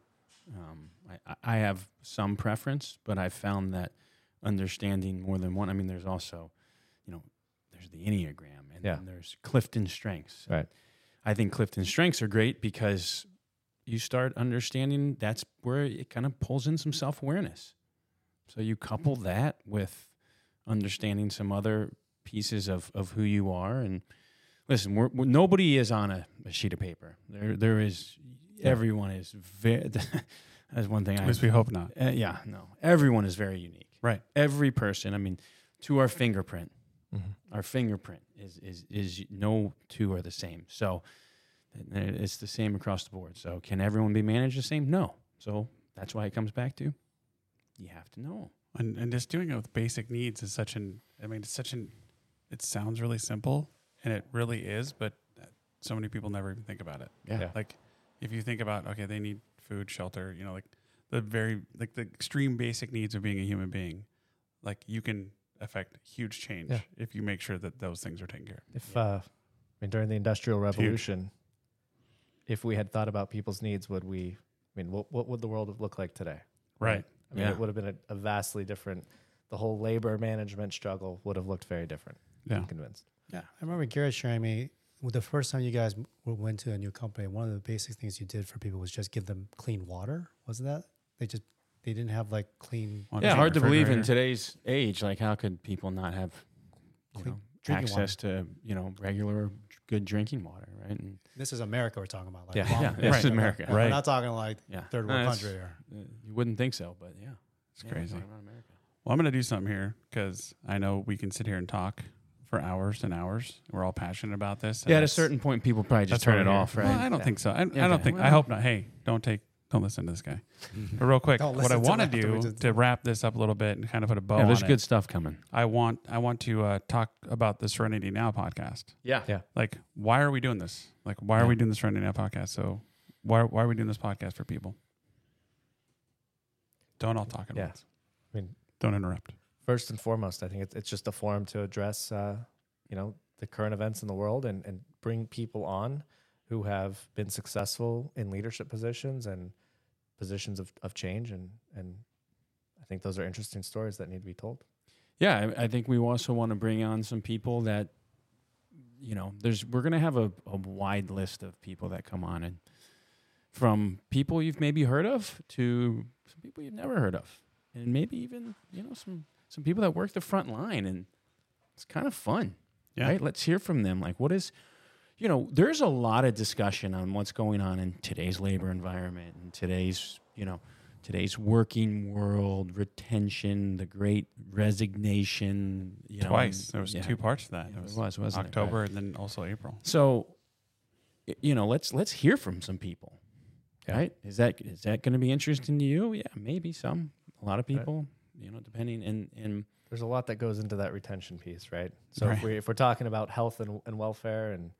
Um, I, I have some preference, but I've found that understanding more than one. I mean, there's also, you know, there's the enneagram, and Yeah. then there's Clifton strengths. Right. I think Clifton strengths are great because you start understanding that's where it kind of pulls in some self awareness. So you couple that with understanding some other pieces of, of who you are. And listen, we're, we're, nobody is on a, a sheet of paper. There, there is, everyone is very, that's one thing At I, least we hope not. uh, yeah, no, everyone is very unique. Right. Every person, I mean, to our fingerprint, Mhm. our fingerprint is, is, is no two are the same. So it's the same across the board. So can everyone be managed the same? No. So that's why it comes back to you have to know. And, and just doing it with basic needs is such an, I mean, it's such an, it sounds really simple and it really is, but so many people never even think about it. Yeah. Yeah. Like if you think about, okay, they need food, shelter, you know, like the very, like the extreme basic needs of being a human being, like you can affect huge change Yeah. if you make sure that those things are taken care of. If uh, I mean during the Industrial Revolution, if we had thought about people's needs, would we? I mean, what what would the world have looked like today? Right. I mean, Yeah. it would have been a, a vastly different. The whole labor management struggle would have looked very different. Yeah. I'm convinced. Yeah, I remember Garrett sharing me well, the first time you guys went to a new company. One of the basic things you did for people was just give them clean water. Wasn't that they just they didn't have like clean On yeah, hard to believe in today's age. Like, how could people not have Clean know, drinking water. access to you know regular good drinking water, right? And This is America we're talking about. Like Yeah. long- Yeah, this is America. Right. We're Right. not talking like yeah, third world it's- country or uh, you wouldn't think so, but yeah, It's Yeah, crazy. talking about America. Well, I'm going to do something here because I know we can sit here and talk for hours and hours. We're all passionate about this. Yeah, at a certain point, people probably just turn it here. off, right? Well, I don't Yeah. think so. I, I don't think. I hope not. Hey, don't take. Don't listen to this guy. But real quick, Don't what I listen to want to him after we do to wrap this up a little bit and kind of put a bow yeah, there's on good it, stuff coming. I want I want to uh, talk about the Tsorenity Now podcast. Yeah. Yeah. Like, why are we doing this? Like, why are we doing the Tsorenity Now podcast? So, why why are we doing this podcast for people? Don't all talk at Yeah. once. I mean, Don't interrupt. first and foremost, I think it's, it's just a forum to address, uh, you know, the current events in the world and, and bring people on who have been successful in leadership positions and positions of, of change. And, and I think those are interesting stories that need to be told. Yeah, I, I think we also want to bring on some people that, you know, there's we're going to have a, a wide list of people that come on, and from people you've maybe heard of to some people you've never heard of, and maybe even you know some some people that work the front line, and it's kind of fun, Yeah. right? Let's hear from them. Like, what is, you know, there's a lot of discussion on what's going on in today's labor environment and today's, you know, today's working world, retention, the great resignation. You know, Twice. and- There was yeah. two parts to that. Yeah, It was, it was, wasn't it? October and then also April. So, you know, let's let's hear from some people. Yeah. Right? Is that is that going to be interesting to you? Yeah, maybe some. A lot of Right. people, you know, depending and and There's a lot that goes into that retention piece, right? So Right. if, we, if we're talking about health and, and welfare and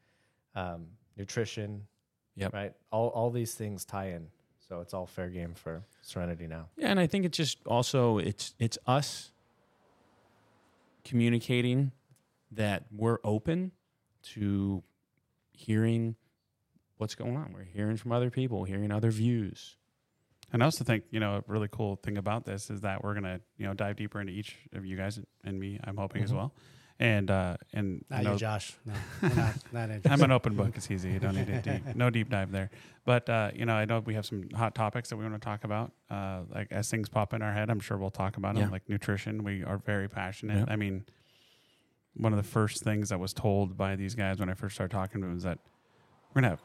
um, nutrition, Yep. right? All, all these things tie in. So it's all fair game for Tsorenity now. yeah, and I think it's just also it's it's us communicating that we're open to hearing what's going on. We're hearing from other people, hearing other views. And I also think, you know, a really cool thing about this is that we're gonna, you know, dive deeper into each of you guys and me. I'm hoping as Mhm. well. And uh, and Not I know you, Josh. No, not, not. I'm an open book. It's easy. You don't need a deep, no deep dive there. But uh, you know, I know we have some hot topics that we want to talk about. Uh, like as things pop in our head, I'm sure we'll talk about them. Yeah. Like nutrition, we are very passionate. Yeah. I mean, one of the first things that was told by these guys when I first started talking to them is that we're gonna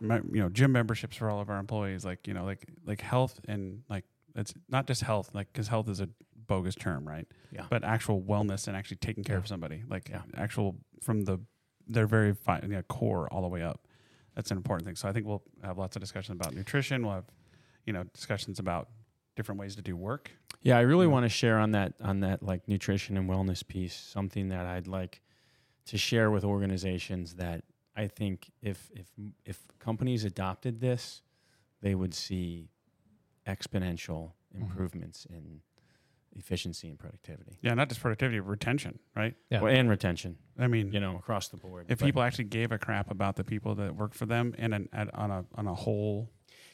have you know gym memberships for all of our employees. Like you know, like like health and like it's not just health, like because health is a bogus term, right? Yeah. But actual wellness and actually taking care of somebody, like Yeah. actual from the their very fi- you know, core all the way up. That's an important thing. So I think we'll have lots of discussions about nutrition. We'll have you know discussions about different ways to do work. Yeah, I really Yeah. want to share on that on that like nutrition and wellness piece something that I'd like to share with organizations that I think if if if companies adopted this, they would see exponential Mm-hmm. improvements in efficiency and productivity. Yeah, not just productivity, retention, right? Yeah. Well, and retention, I mean, you know, across the board. if But- people actually gave a crap about the people that work for them and an, at, on a on a whole,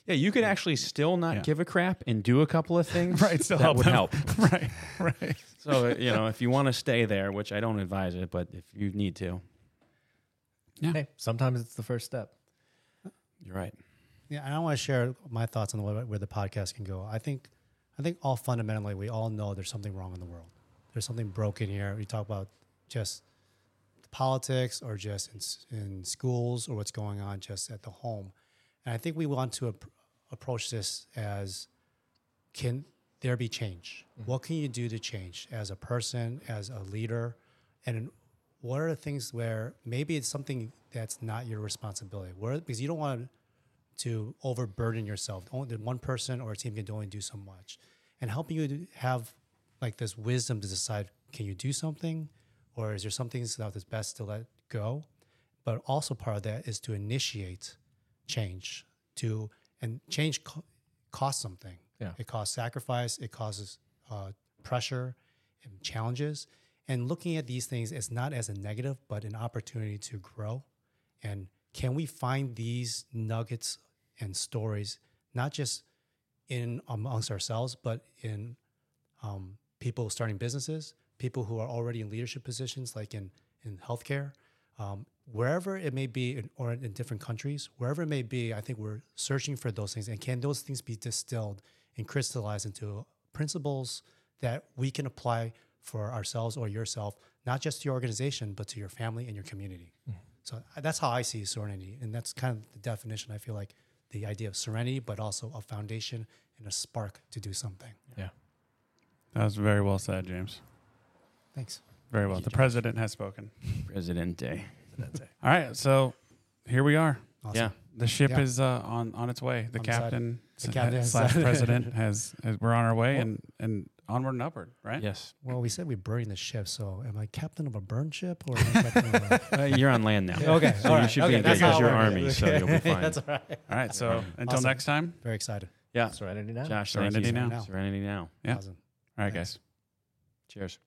yeah, you could actually still not Yeah. give a crap and do a couple of things Right, still that help would them. help. right, right. So, uh, you know, if you want to stay there, which I don't advise it, but if you need to, Yeah. Hey, sometimes it's the first step. you're right. Yeah, I want to share my thoughts on where, where the podcast can go. I think, I think all fundamentally, we all know there's something wrong in the world. There's something broken here. We talk about just politics or just in, in schools or what's going on just at the home. And I think we want to ap- approach this as can there be change? Mm-hmm. What can you do to change as a person, as a leader? And what are the things where maybe it's something that's not your responsibility? Where, because you don't want to overburden yourself. Only one person or a team can only do so much, and helping you have like this wisdom to decide: can you do something, or is there something that is best to let go? But also part of that is to initiate change. To and change co- costs something. Yeah. it costs sacrifice. It causes uh, pressure and challenges. And looking at these things is not as a negative, but an opportunity to grow. And can we find these nuggets and stories, not just in amongst ourselves, but in um, people starting businesses, people who are already in leadership positions, like in in healthcare, um, wherever it may be, in, or in different countries, wherever it may be. I think we're searching for those things, and can those things be distilled and crystallized into principles that we can apply for ourselves or yourself, not just to your organization, but to your family and your community. So uh, that's how I see serenity, and that's kind of the definition. I feel like the idea of serenity, but also a foundation and a spark to do something. Yeah. That was very well said, James. Thanks. Very well. The president has spoken. Presidente. That's. All right, so here we are. Awesome. Yeah. The ship Yeah. is uh, on on its way. The On the captain, The captain has- slash president has, has we're on our way Well- and and onward and upward, right? Yes. Well, we said we're burning the ship, so am I captain of a burn ship or am I of a, Uh, you're on land now. Okay, So all you right, should okay, be in that's because how you're it works. army, so you'll be fine. That's all right. All right. So until next time. Very excited. Yeah. Serenity now. Josh, thank Serenity you. now. Now. Serenity now. Yeah. Awesome. All right, Thanks. guys. Cheers.